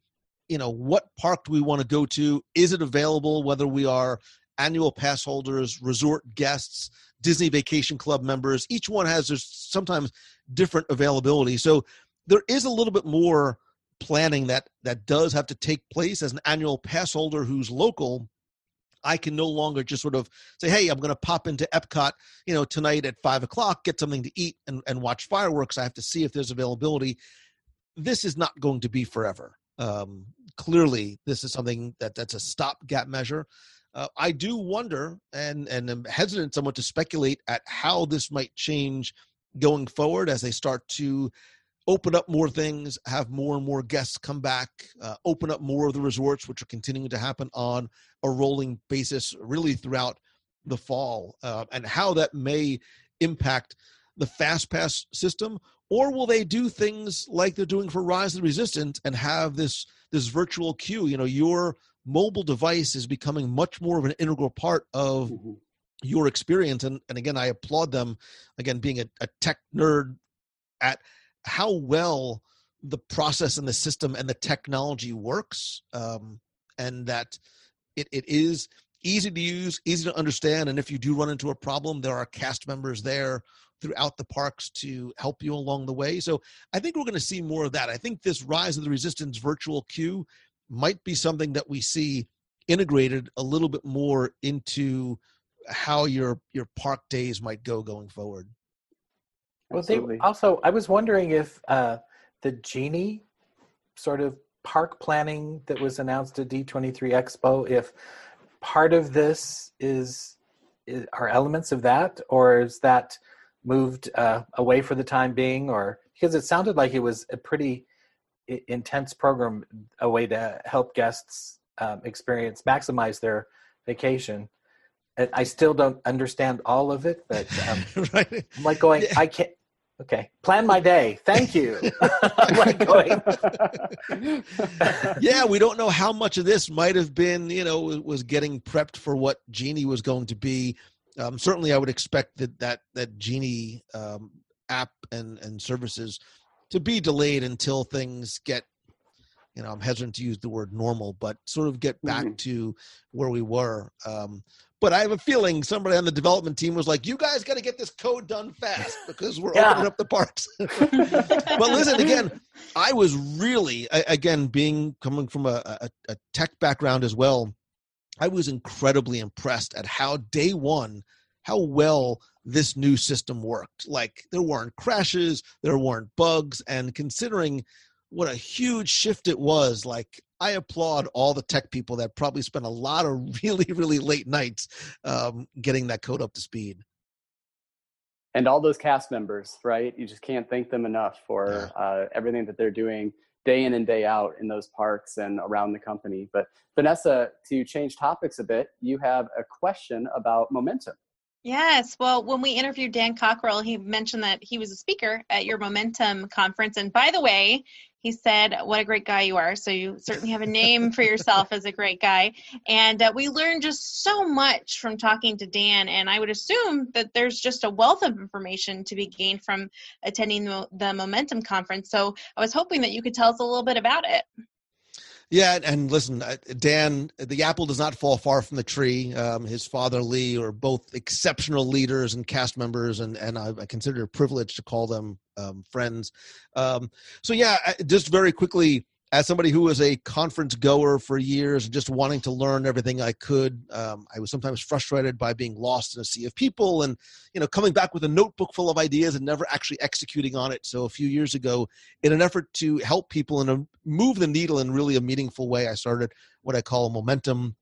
you know, what park do we want to go to? Is it available? Whether we are annual pass holders, resort guests, Disney Vacation Club members, each one has there's sometimes different availability. So there is a little bit more planning that that does have to take place. As an annual pass holder who's local i can no longer just sort of say hey i'm going to pop into epcot you know tonight at five o'clock get something to eat and, and watch fireworks. I have to see if there's availability. This is not going to be forever. Um, clearly this is something that that's a stopgap measure uh, i do wonder and and i'm hesitant somewhat to speculate at how this might change going forward as they start to open up more things, have more and more guests come back, uh, open up more of the resorts, which are continuing to happen on a rolling basis, really throughout the fall uh, and how that may impact the fast pass system or will they do things like they're doing for rise of the resistance and have this this virtual queue? You know your mobile device is becoming much more of an integral part of mm-hmm. your experience and, and again i applaud them again being a, a tech nerd at how well the process and the system and the technology works um, and that it, it is easy to use easy to understand and if you do run into a problem there are cast members there throughout the parks to help you along the way so i think we're going to see more of that i think this rise of the resistance virtual queue might be something that we see integrated a little bit more into how your your park days might go going forward. Well they also i was wondering if uh the genie sort of park planning that was announced at D23 Expo, if part of this is, is are elements of that, or is that moved uh, away for the time being, or because it sounded like it was a pretty intense program, a way to help guests um, experience maximize their vacation. I still don't understand all of it, but um, right. I'm like going, yeah. I can't. Okay, plan my day. Thank you. yeah, we don't know how much of this might have been, you know, was getting prepped for what Genie was going to be. Um, certainly, I would expect that that that Genie um, app and and services to be delayed until things get you know, I'm hesitant to use the word normal, but sort of get back mm-hmm. to where we were. Um, but I have a feeling somebody on the development team was like, "You guys got to get this code done fast because we're yeah. opening up the parks." but listen, again, I was really, again, being coming from a, a, a tech background as well, I was incredibly impressed at how day one, how well this new system worked. Like there weren't crashes, there weren't bugs, and considering what a huge shift it was, like I applaud all the tech people that probably spent a lot of really, really late nights um, getting that code up to speed. And all those cast members, right? You just can't thank them enough for yeah. uh, everything that they're doing day in and day out in those parks and around the company. But Vanessa, to change topics a bit, you have a question about momentum. Yes. Well, when we interviewed Dan Cockerell, he mentioned that he was a speaker at your Momentum conference. And by the way, he said, What a great guy you are. So you certainly have a name for yourself as a great guy. And uh, we learned just so much from talking to Dan. And I would assume that there's just a wealth of information to be gained from attending the, the Momentum conference. So I was hoping that you could tell us a little bit about it. Yeah, and listen, uh, Dan, the apple does not fall far from the tree. Um, his father Lee are both exceptional leaders and cast members, and and I, I consider it a privilege to call them um, friends. Um, so yeah, just very quickly, as somebody who was a conference goer for years and just wanting to learn everything I could, um, I was sometimes frustrated by being lost in a sea of people and, you know, coming back with a notebook full of ideas and never actually executing on it. So a few years ago, in an effort to help people and move the needle in really a meaningful way, I started what I call a momentum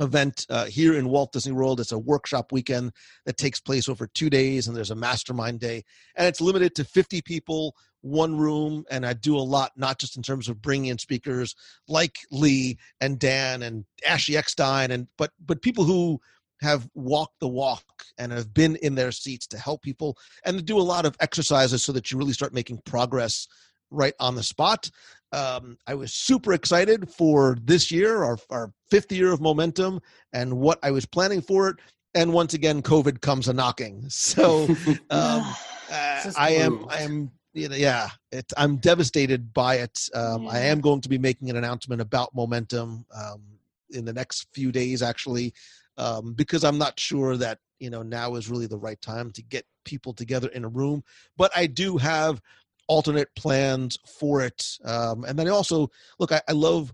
event uh, here in Walt Disney World. It's a workshop weekend that takes place over two days, and there's a mastermind day, and it's limited to 50 people one room and I do a lot, not just in terms of bringing in speakers like Lee and Dan and Ashley Eckstein, and but but people who have walked the walk and have been in their seats to help people and to do a lot of exercises so that you really start making progress right on the spot. Um, I was super excited for this year, our, our fifth year of momentum, and what I was planning for it. And once again, COVID comes a knocking. So um, uh, I am I am you know, yeah, it, I'm devastated by it. Um, yeah. I am going to be making an announcement about momentum um, in the next few days, actually, um, because I'm not sure that you know now is really the right time to get people together in a room. But I do have alternate plans for it, um, and then I also look. I, I love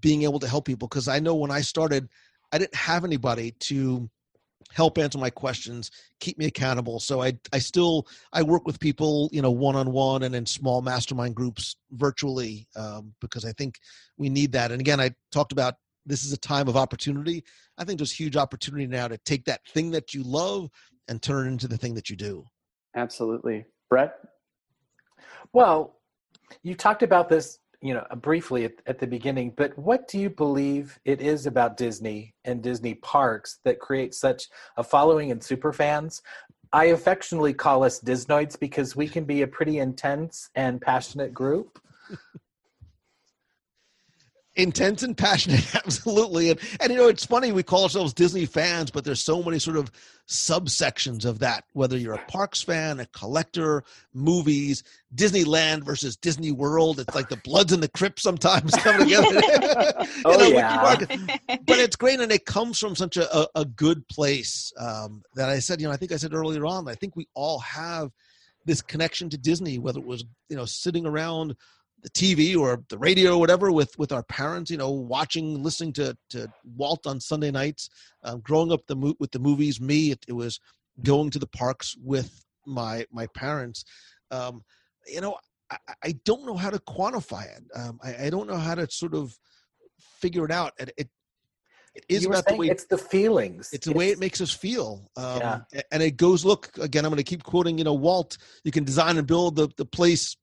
being able to help people because I know when I started, I didn't have anybody to help answer my questions keep me accountable so i i still i work with people you know one-on-one and in small mastermind groups virtually um, because i think we need that and again i talked about this is a time of opportunity. I think there's huge opportunity now to take that thing that you love and turn it into the thing that you do. Absolutely. Brett? Well you talked about this you know, briefly at, at the beginning, but what do you believe it is about Disney and Disney parks that creates such a following and super fans? I affectionately call us Disnoids because we can be a pretty intense and passionate group intense and passionate absolutely. And and you know it's funny we call ourselves disney fans but there's so many sort of subsections of that whether you're a parks fan a collector movies disneyland versus disney world. It's like the bloods and the crips sometimes come together. Oh, know, yeah. but it's great and it comes from such a, a, a good place um, that i said you know i think i said earlier on i think we all have this connection to disney whether it was you know sitting around the TV or the radio or whatever with with our parents, you know, watching, listening to to Walt on Sunday nights. Um, growing up the mo- with the movies, me it, it, was going to the parks with my my parents. Um, you know, I, I, don't know how to quantify it. Um, I, I, don't know how to sort of figure it out. It, it, it is about the way it's the feelings. It's the it's, way it makes us feel. Um, yeah. And it goes. Look again. I'm going to keep quoting. You know, Walt. You can design and build the the place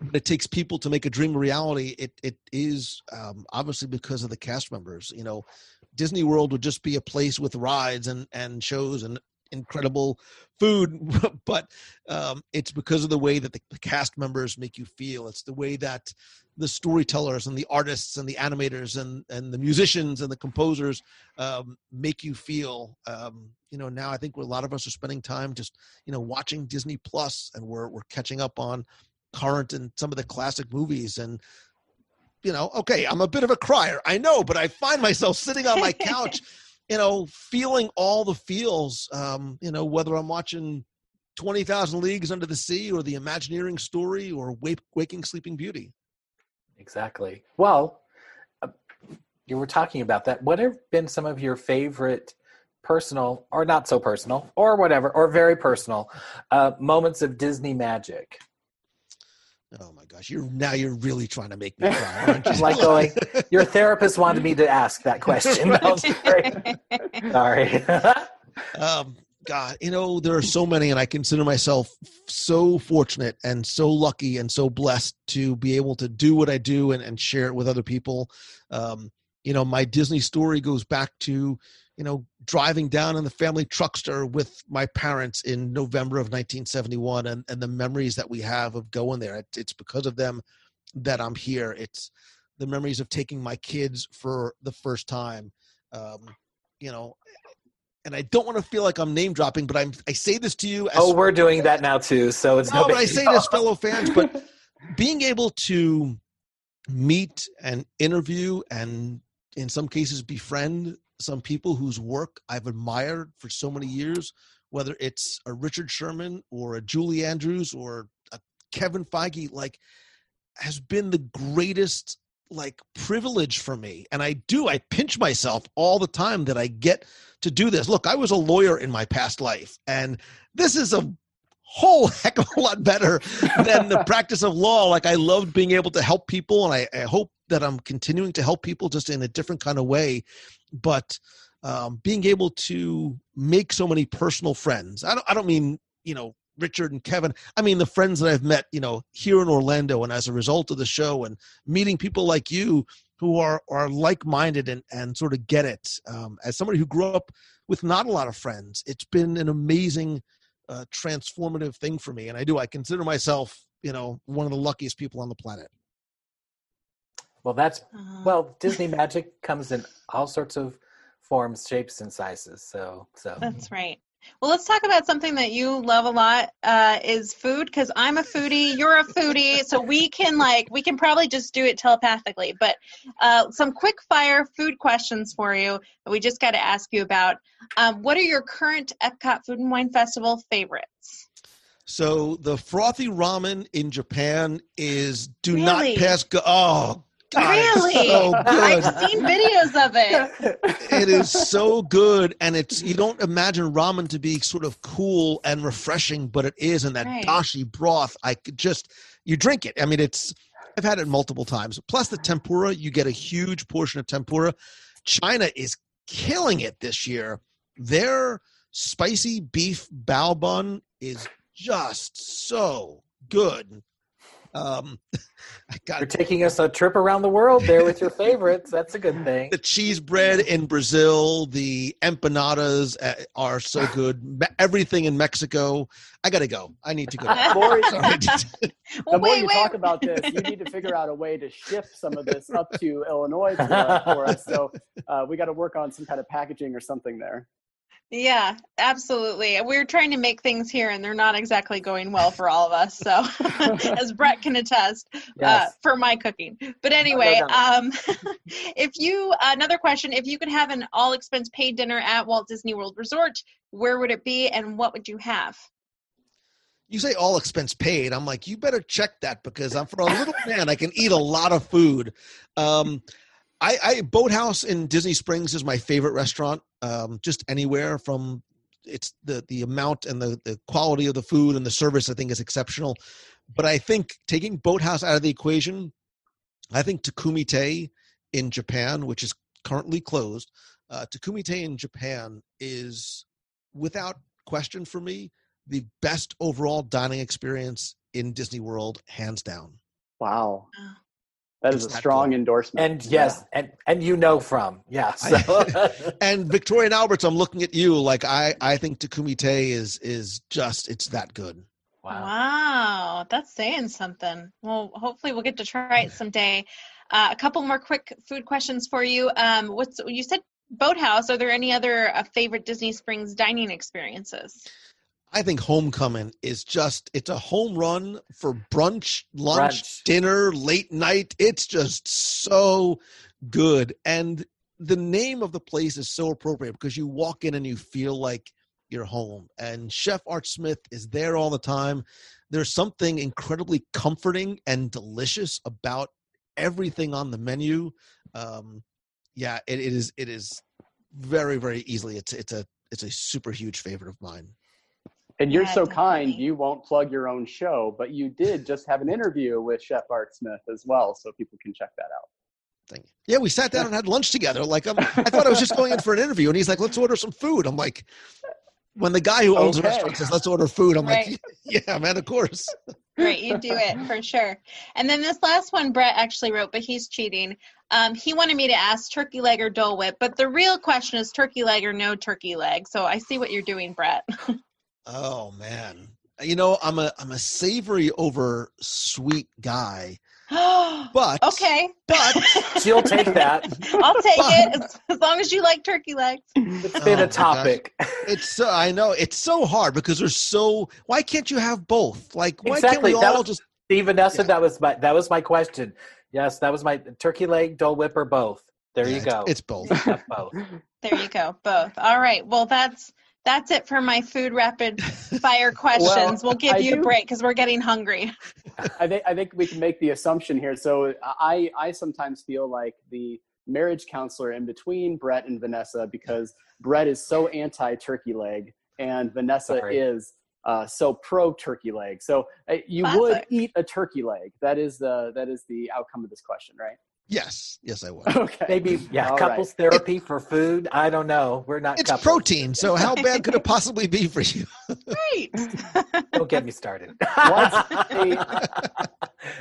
but it takes people to make a dream a reality. It it is um, obviously because of the cast members. You know, Disney World would just be a place with rides and and shows and incredible food, but um, it's because of the way that the, the, cast members make you feel. It's the way that the storytellers and the artists and the animators and and the musicians and the composers um, make you feel. Um, you know, now I think a lot of us are spending time just you know watching Disney Plus, and we're we're catching up on current and some of the classic movies and you know okay i'm a bit of a crier i know but i find myself sitting on my couch you know feeling all the feels um you know whether i'm watching 20,000 leagues under the sea or the imagineering story or wake, waking sleeping beauty. Exactly. Well uh, you were talking about that. What have been some of your favorite personal or not so personal or whatever or very personal uh, moments of disney magic Oh my gosh, you're now you're really trying to make me cry, aren't you? like going, your therapist wanted me to ask that question. sorry. um, God, you know, there are so many, and I consider myself so fortunate and so lucky and so blessed to be able to do what I do and, and share it with other people. Um, you know, my Disney story goes back to you know, driving down in the family truckster with my parents in November of 1971 and, and the memories that we have of going there. It, it's because of them that I'm here. It's the memories of taking my kids for the first time. Um, you know, and I don't want to feel like I'm name dropping, but I'm I say this to you. As, oh, we're doing that now too, so it's no. no but I say this, fellow fans, but being able to meet and interview and in some cases befriend some people whose work I've admired for so many years, whether it's a Richard Sherman or a Julie Andrews or a Kevin Feige, like has been the greatest like privilege for me. And I do, I pinch myself all the time that I get to do this. Look, I was a lawyer in my past life, and this is a whole heck of a lot better than the practice of law. Like I loved being able to help people, and I, I hope that I'm continuing to help people just in a different kind of way but um, being able to make so many personal friends. I don't, I don't mean, you know, Richard and Kevin. I mean, the friends that I've met, you know, here in Orlando and as a result of the show and meeting people like you who are, are like-minded and, and sort of get it. Um, as somebody who grew up with not a lot of friends, it's been an amazing, uh, transformative thing for me. And I do, I consider myself, you know, one of the luckiest people on the planet. Well, that's uh, well, Disney magic comes in all sorts of forms, shapes, and sizes. So, so that's right. Well, let's talk about something that you love a lot uh, is food because I'm a foodie, you're a foodie, so we can like we can probably just do it telepathically. But uh, some quick fire food questions for you that we just got to ask you about. Um, what are your current Epcot Food and Wine Festival favorites? So the frothy ramen in Japan is do really? not pass go. Oh God, really? So I've seen videos of it. It is so good, and it's you don't imagine ramen to be sort of cool and refreshing, but it is. And that right. dashi broth, I could just you drink it. I mean, it's I've had it multiple times. Plus the tempura, you get a huge portion of tempura. China is killing it this year. Their spicy beef bao bun is just so good Um, I got You're taking us a trip around the world there with your favorites. That's a good thing. the cheese bread in Brazil, the empanadas uh, are so good. Everything in Mexico. I gotta go. I need to go. The more, Sorry. the Well, more wait, you wait. talk about this, you need to figure out a way to ship some of this up to Illinois for, uh, for us. So uh, we got to work on some kind of packaging or something there. Yeah, absolutely. We're trying to make things here, and they're not exactly going well for all of us. So, as Brett can attest, uh, for my cooking. But anyway, doubt. um, if you another question: If you could have an all expense paid dinner at Walt Disney World Resort, where would it be, and what would you have? you say all expense paid. I'm like, you better check that because I'm for a little man. I can eat a lot of food. Um, I, I Boathouse in Disney Springs is my favorite restaurant. Um, just anywhere from it's the the amount and the the quality of the food and the service I think is exceptional. But I think taking Boathouse out of the equation, I think Takumi-Tei in Japan, which is currently closed, uh, Takumi-Tei in Japan is without question for me the best overall dining experience in Disney World, hands down. Wow. That is a strong good. endorsement. And yes, and and you know from yeah. So. And Victoria and Alberts, I'm looking at you like I I think Takumi Takumi-Tei is is just it's that good. wow. Wow, that's saying something. Well, hopefully we'll get to try it someday. Uh, a couple more quick food questions for you. Um, what's you said? Boathouse. Are there any other uh, favorite Disney Springs dining experiences? I think Homecoming is just it's a home run for brunch, lunch, Brunch. dinner, late night. It's just so good. And the name of the place is so appropriate because you walk in and you feel like you're home. And Chef Art Smith is there all the time. There's something incredibly comforting and delicious about everything on the menu. Um, yeah, it, it is it is very, very easily it's it's a it's a super huge favorite of mine. And you're Yeah, so kind, you won't plug your own show, but you did just have an interview with Chef Art Smith as well, so people can check that out. thing. Yeah, we sat down and had lunch together. Like I'm, I thought I was just going in for an interview, and he's like, "Let's order some food." I'm like, when the guy who owns the Okay. restaurant says, "Let's order food," I'm Right. like, "Yeah, man, of course." Great, you do it for sure. And then this last one, Brett actually wrote, but he's cheating. Um, he wanted me to ask turkey leg or Dole Whip, but the real question is turkey leg or no turkey leg. So I see what you're doing, Brett. Oh man, you know, I'm a I'm a savory over sweet guy, but okay, but She'll take that. I'll take But- it as, as long as you like turkey legs. It's Oh been my a topic. it's so I know it's so hard because there's so. Why can't you have both? Like, why Exactly, can't we that all was- just? See, Vanessa, Yeah. that was my that was my question. Yes, that was my turkey leg, Dole Whip, or both. There Yeah, you go. It's both. Both. There you go, both. All right. Well, that's that's it for my food rapid fire questions. we'll give I you a break because we're getting hungry. I think I think we can make the assumption here. So I I sometimes feel like the marriage counselor in between Brett and Vanessa because Brett is so anti turkey leg and Vanessa Sorry. is uh, so pro turkey leg. So uh, you would eat a turkey leg. That is the that is the outcome of this question, right? Yes, yes, I would. Okay. Maybe yeah, All couples therapy for food. I don't know. We're not It's couples. protein, so how bad could it possibly be for you? Great. Don't get me started.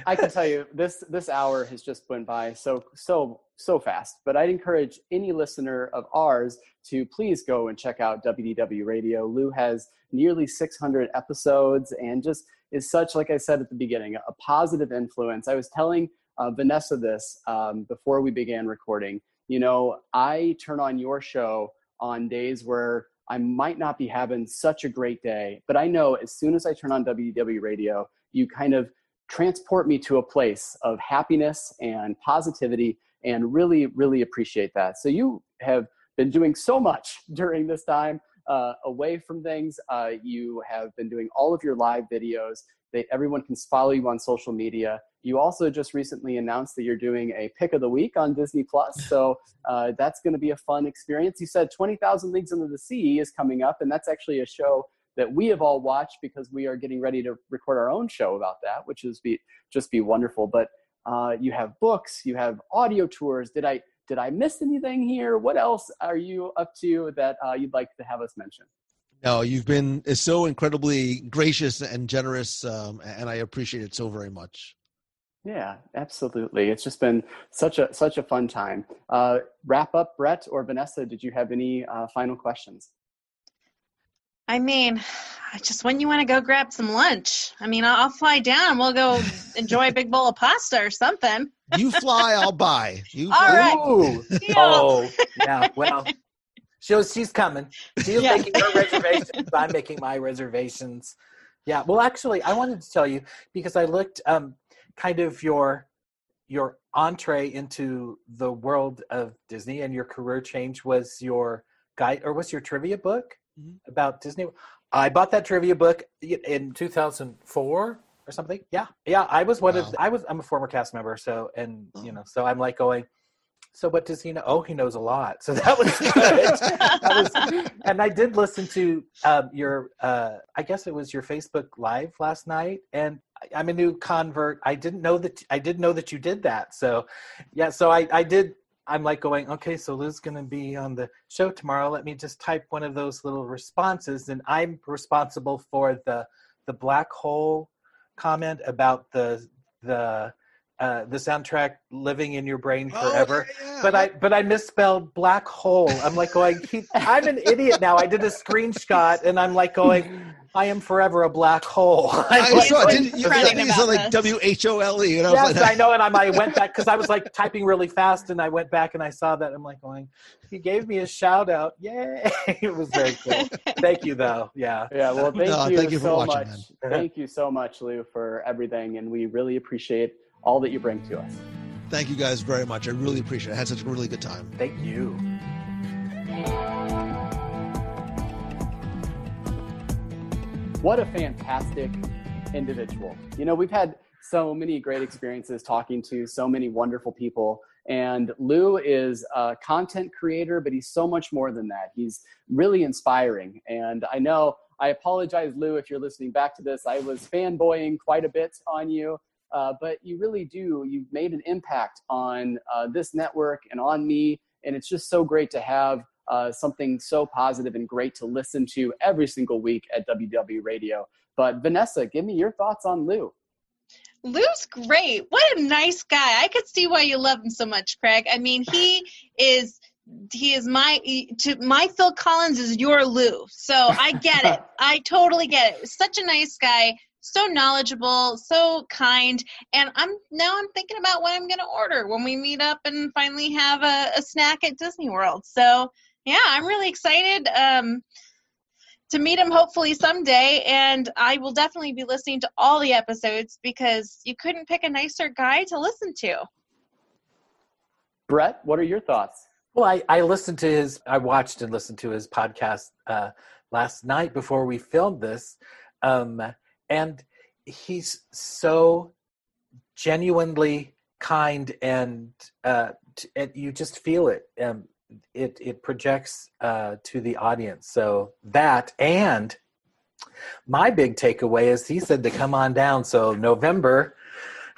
I can tell you this this hour has just went by so so so fast. But I'd encourage any listener of ours to please go and check out WDW Radio. Lou has nearly 600 episodes and just is such, like I said at the beginning, a positive influence. I was telling uh, Vanessa this um, before we began recording. You know, I turn on your show on days where I might not be having such a great day, but I know as soon as I turn on WDW Radio, you kind of transport me to a place of happiness and positivity and really, really appreciate that. So you have been doing so much during this time uh, away from things. Uh, you have been doing all of your live videos. That everyone can follow you on social media. You also just recently announced that you're doing a pick of the week on Disney Plus. So uh, that's going to be a fun experience. You said 20,000 Leagues Under the Sea is coming up, and that's actually a show that we have all watched because we are getting ready to record our own show about that, which is be just be wonderful. But uh, you have books, you have audio tours. Did I did I miss anything here? What else are you up to that uh, you'd like to have us mention? No, you've been so incredibly gracious and generous, um, and I appreciate it so very much. Yeah, absolutely. It's just been such a such a fun time. Uh, wrap up, Brett or Vanessa. Did you have any uh, final questions? I mean, just when you want to go grab some lunch. I mean, I'll, I'll fly down. We'll go enjoy a big bowl of pasta or something. You fly, I'll buy. You All fly. right. Ooh. Oh, yeah. Well, she's she's coming. She's Yeah. making her reservations. I'm making my reservations. Yeah. Well, actually, I wanted to tell you because I looked um kind of your your entree into the world of Disney and your career change was your guide or was your trivia book Mhm. about Disney. I bought that trivia book in 2004 or something. Yeah, yeah. I was one Wow. of. I was. I'm a former cast member. So and Oh. you know, so I'm like going. So what does he know? Oh, he knows a lot. So that was good. that was, and I did listen to um, your. Uh, I guess it was your Facebook Live last night, and I'm a new convert. I didn't know that. I didn't know that you did that. So, yeah. So I, I did. I'm like going, okay, so Lou's going to be on the show tomorrow. Let me just type one of those little responses, and I'm responsible for the the black hole comment about the the uh, the soundtrack living in your brain Oh, forever. yeah, yeah. But I but I misspelled black hole. I'm like going. He, I'm an idiot now. I did a screenshot, and I'm like going. I am forever a black hole. I'm I saw it. Didn't you, I fretting think you said like. W H O L E, and I was Yes, like, I know, and I'm, I went back because I was like typing really fast, and I went back and I saw that. I'm like going, he gave me a shout out. Yay! it was very cool. Thank you, though. Yeah. Yeah, well, thank No, you thank you for so watching, much. man. Thank you so much, Lou, for everything, and we really appreciate all that you bring to us. Thank you guys very much. I really appreciate it. I had such a really good time. Thank you. What a fantastic individual. You know, we've had so many great experiences talking to so many wonderful people. And Lou is a content creator, but he's so much more than that. He's really inspiring. And I know, I apologize, Lou, if you're listening back to this. I was fanboying quite a bit on you, uh, but you really do. You've made an impact on uh, this network and on me. And it's just so great to have uh, something so positive and great to listen to every single week at WW Radio. But Vanessa, give me your thoughts on Lou. Lou's great. What a nice guy. I could see why you love him so much, Craig. I mean, he is he is my to my Phil Collins is your Lou. So I get it. I totally get it. Such a nice guy, so knowledgeable, so kind. And I'm now I'm thinking about what I'm gonna order when we meet up and finally have a, a snack at Disney World. So yeah, I'm really excited. Um to meet him hopefully someday and i will definitely be listening to all the episodes because you couldn't pick a nicer guy to listen to Brett, what are your thoughts? Well, I, I listened to his, I watched and listened to his podcast uh, last night before we filmed this. Um, and he's so genuinely kind and, uh, t- and you just feel it. Um, it, it projects uh, to the audience. So that, and my big takeaway is he said to come on down. So November,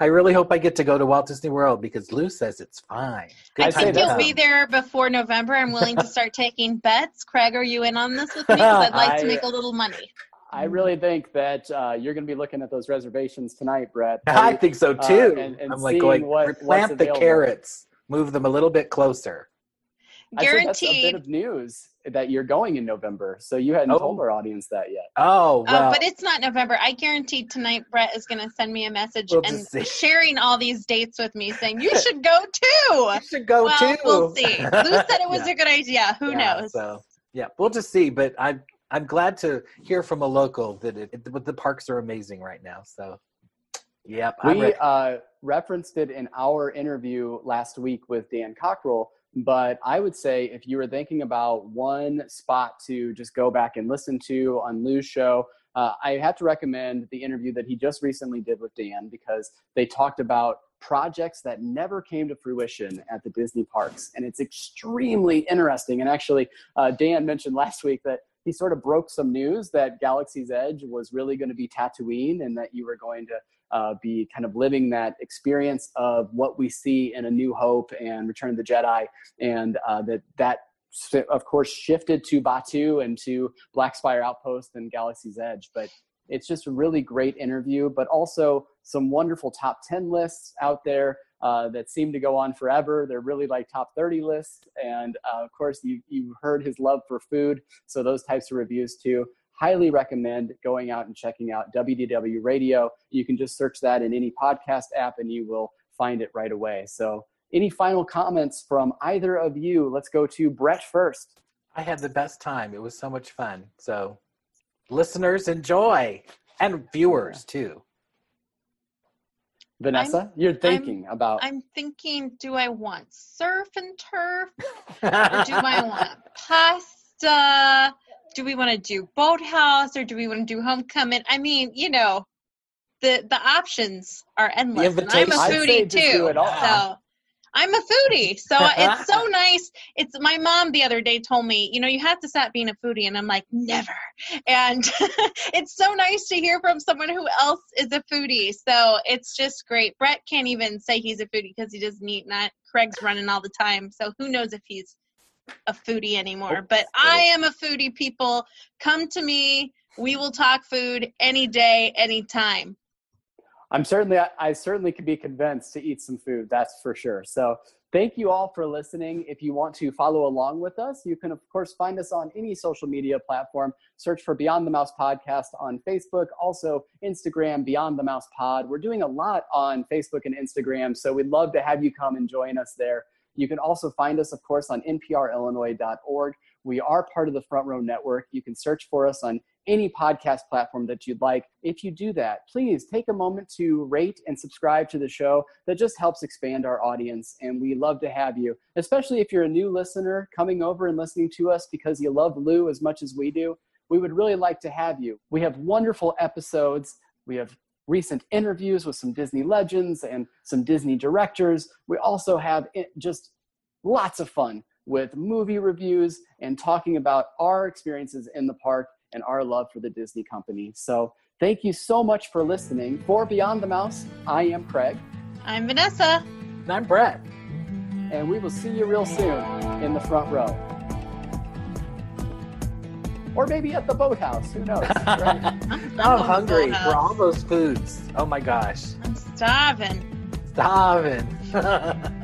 I really hope I get to go to Walt Disney World because Lou says it's fine. Good i say think you'll a- be there before november i'm willing to start taking bets craig are you in on this with me 'Cause i'd like I- to make a little money I really think that uh, you're going to be looking at those reservations tonight, Brett. I think so Uh, too. and- and I'm like going, what- what's replant the carrots, move them a little bit closer. I that's a guaranteed bit of news that you're going in November. So you hadn't Oh. told our audience that yet. Oh, well, Oh, but it's not November. I guarantee tonight Brett is going to send me a message We'll and sharing all these dates with me, saying you should go too. you should go well, too. we'll see. Lou said it was Yeah. a good idea. Who Yeah, knows? So yeah, we'll just see. But I'm I'm glad to hear from a local that it, it the parks are amazing right now. So yep, I'm We ready. uh, referenced it in our interview last week with Dan Cockerell, but I would say if you were thinking about one spot to just go back and listen to on Lou's show, uh, I have to recommend the interview that he just recently did with Dan because they talked about projects that never came to fruition at the Disney parks. And it's extremely interesting. And actually, uh, Dan mentioned last week that he sort of broke some news that Galaxy's Edge was really going to be Tatooine and that you were going to uh, be kind of living that experience of what we see in A New Hope and Return of the Jedi, and uh, that that of course shifted to Batuu and to Black Spire Outpost and Galaxy's Edge. But it's just a really great interview, but also some wonderful top 10 lists out there uh, that seem to go on forever. They're really like top 30 lists. And uh, of course, you, you heard his love for food. So those types of reviews too. Highly recommend going out and checking out WDW Radio. You can just search that in any podcast app and you will find it right away. So, any final comments from either of you? Let's go to Brett first. I had the best time. It was so much fun. So, listeners, enjoy, and viewers too. Vanessa, I'm, you're thinking I'm, about. I'm thinking, do I want surf and turf? or do I want pasta? Do we want to do boathouse or do we want to do homecoming? I mean, you know, the the options are endless. And I'm a foodie too. So I'm a foodie. So it's so nice. It's my mom the other day told me, you know, you have to stop being a foodie. And I'm like, never. And it's so nice to hear from someone who else is a foodie. So it's just great. Brett can't even say he's a foodie because he doesn't eat that. Craig's running all the time. So who knows if he's a foodie anymore. But oh, oh. I am a foodie, people. Come to me. We will talk food any day, anytime. I'm certainly, I certainly could be convinced to eat some food. That's for sure. So thank you all for listening. If you want to follow along with us, you can of course find us on any social media platform. Search for Beyond the Mouse podcast on Facebook, also Instagram, Beyond the Mouse Pod. We're doing a lot on Facebook and Instagram, so we'd love to have you come and join us there. You can also find us, of course, on nprillinois.org. We are part of the Front Row Network. You can search for us on any podcast platform that you'd like. If you do that, please take a moment to rate and subscribe to the show. That just helps expand our audience, and we love to have you, especially if you're a new listener coming over and listening to us because you love Lou as much as we do. We would really like to have you. We have wonderful episodes. We have recent interviews with some Disney legends and some Disney directors. We also have eh, just lots of fun with movie reviews and talking about our experiences in the park and our love for the Disney company. So thank you so much for listening. For Beyond the Mouse, I am Craig. I'm Vanessa. And I'm Brett. And we will see you real soon in the front row. Or maybe at the boathouse. Who knows? Right? I'm, I'm hungry for all those foods. Oh my gosh. I'm starving. Starving.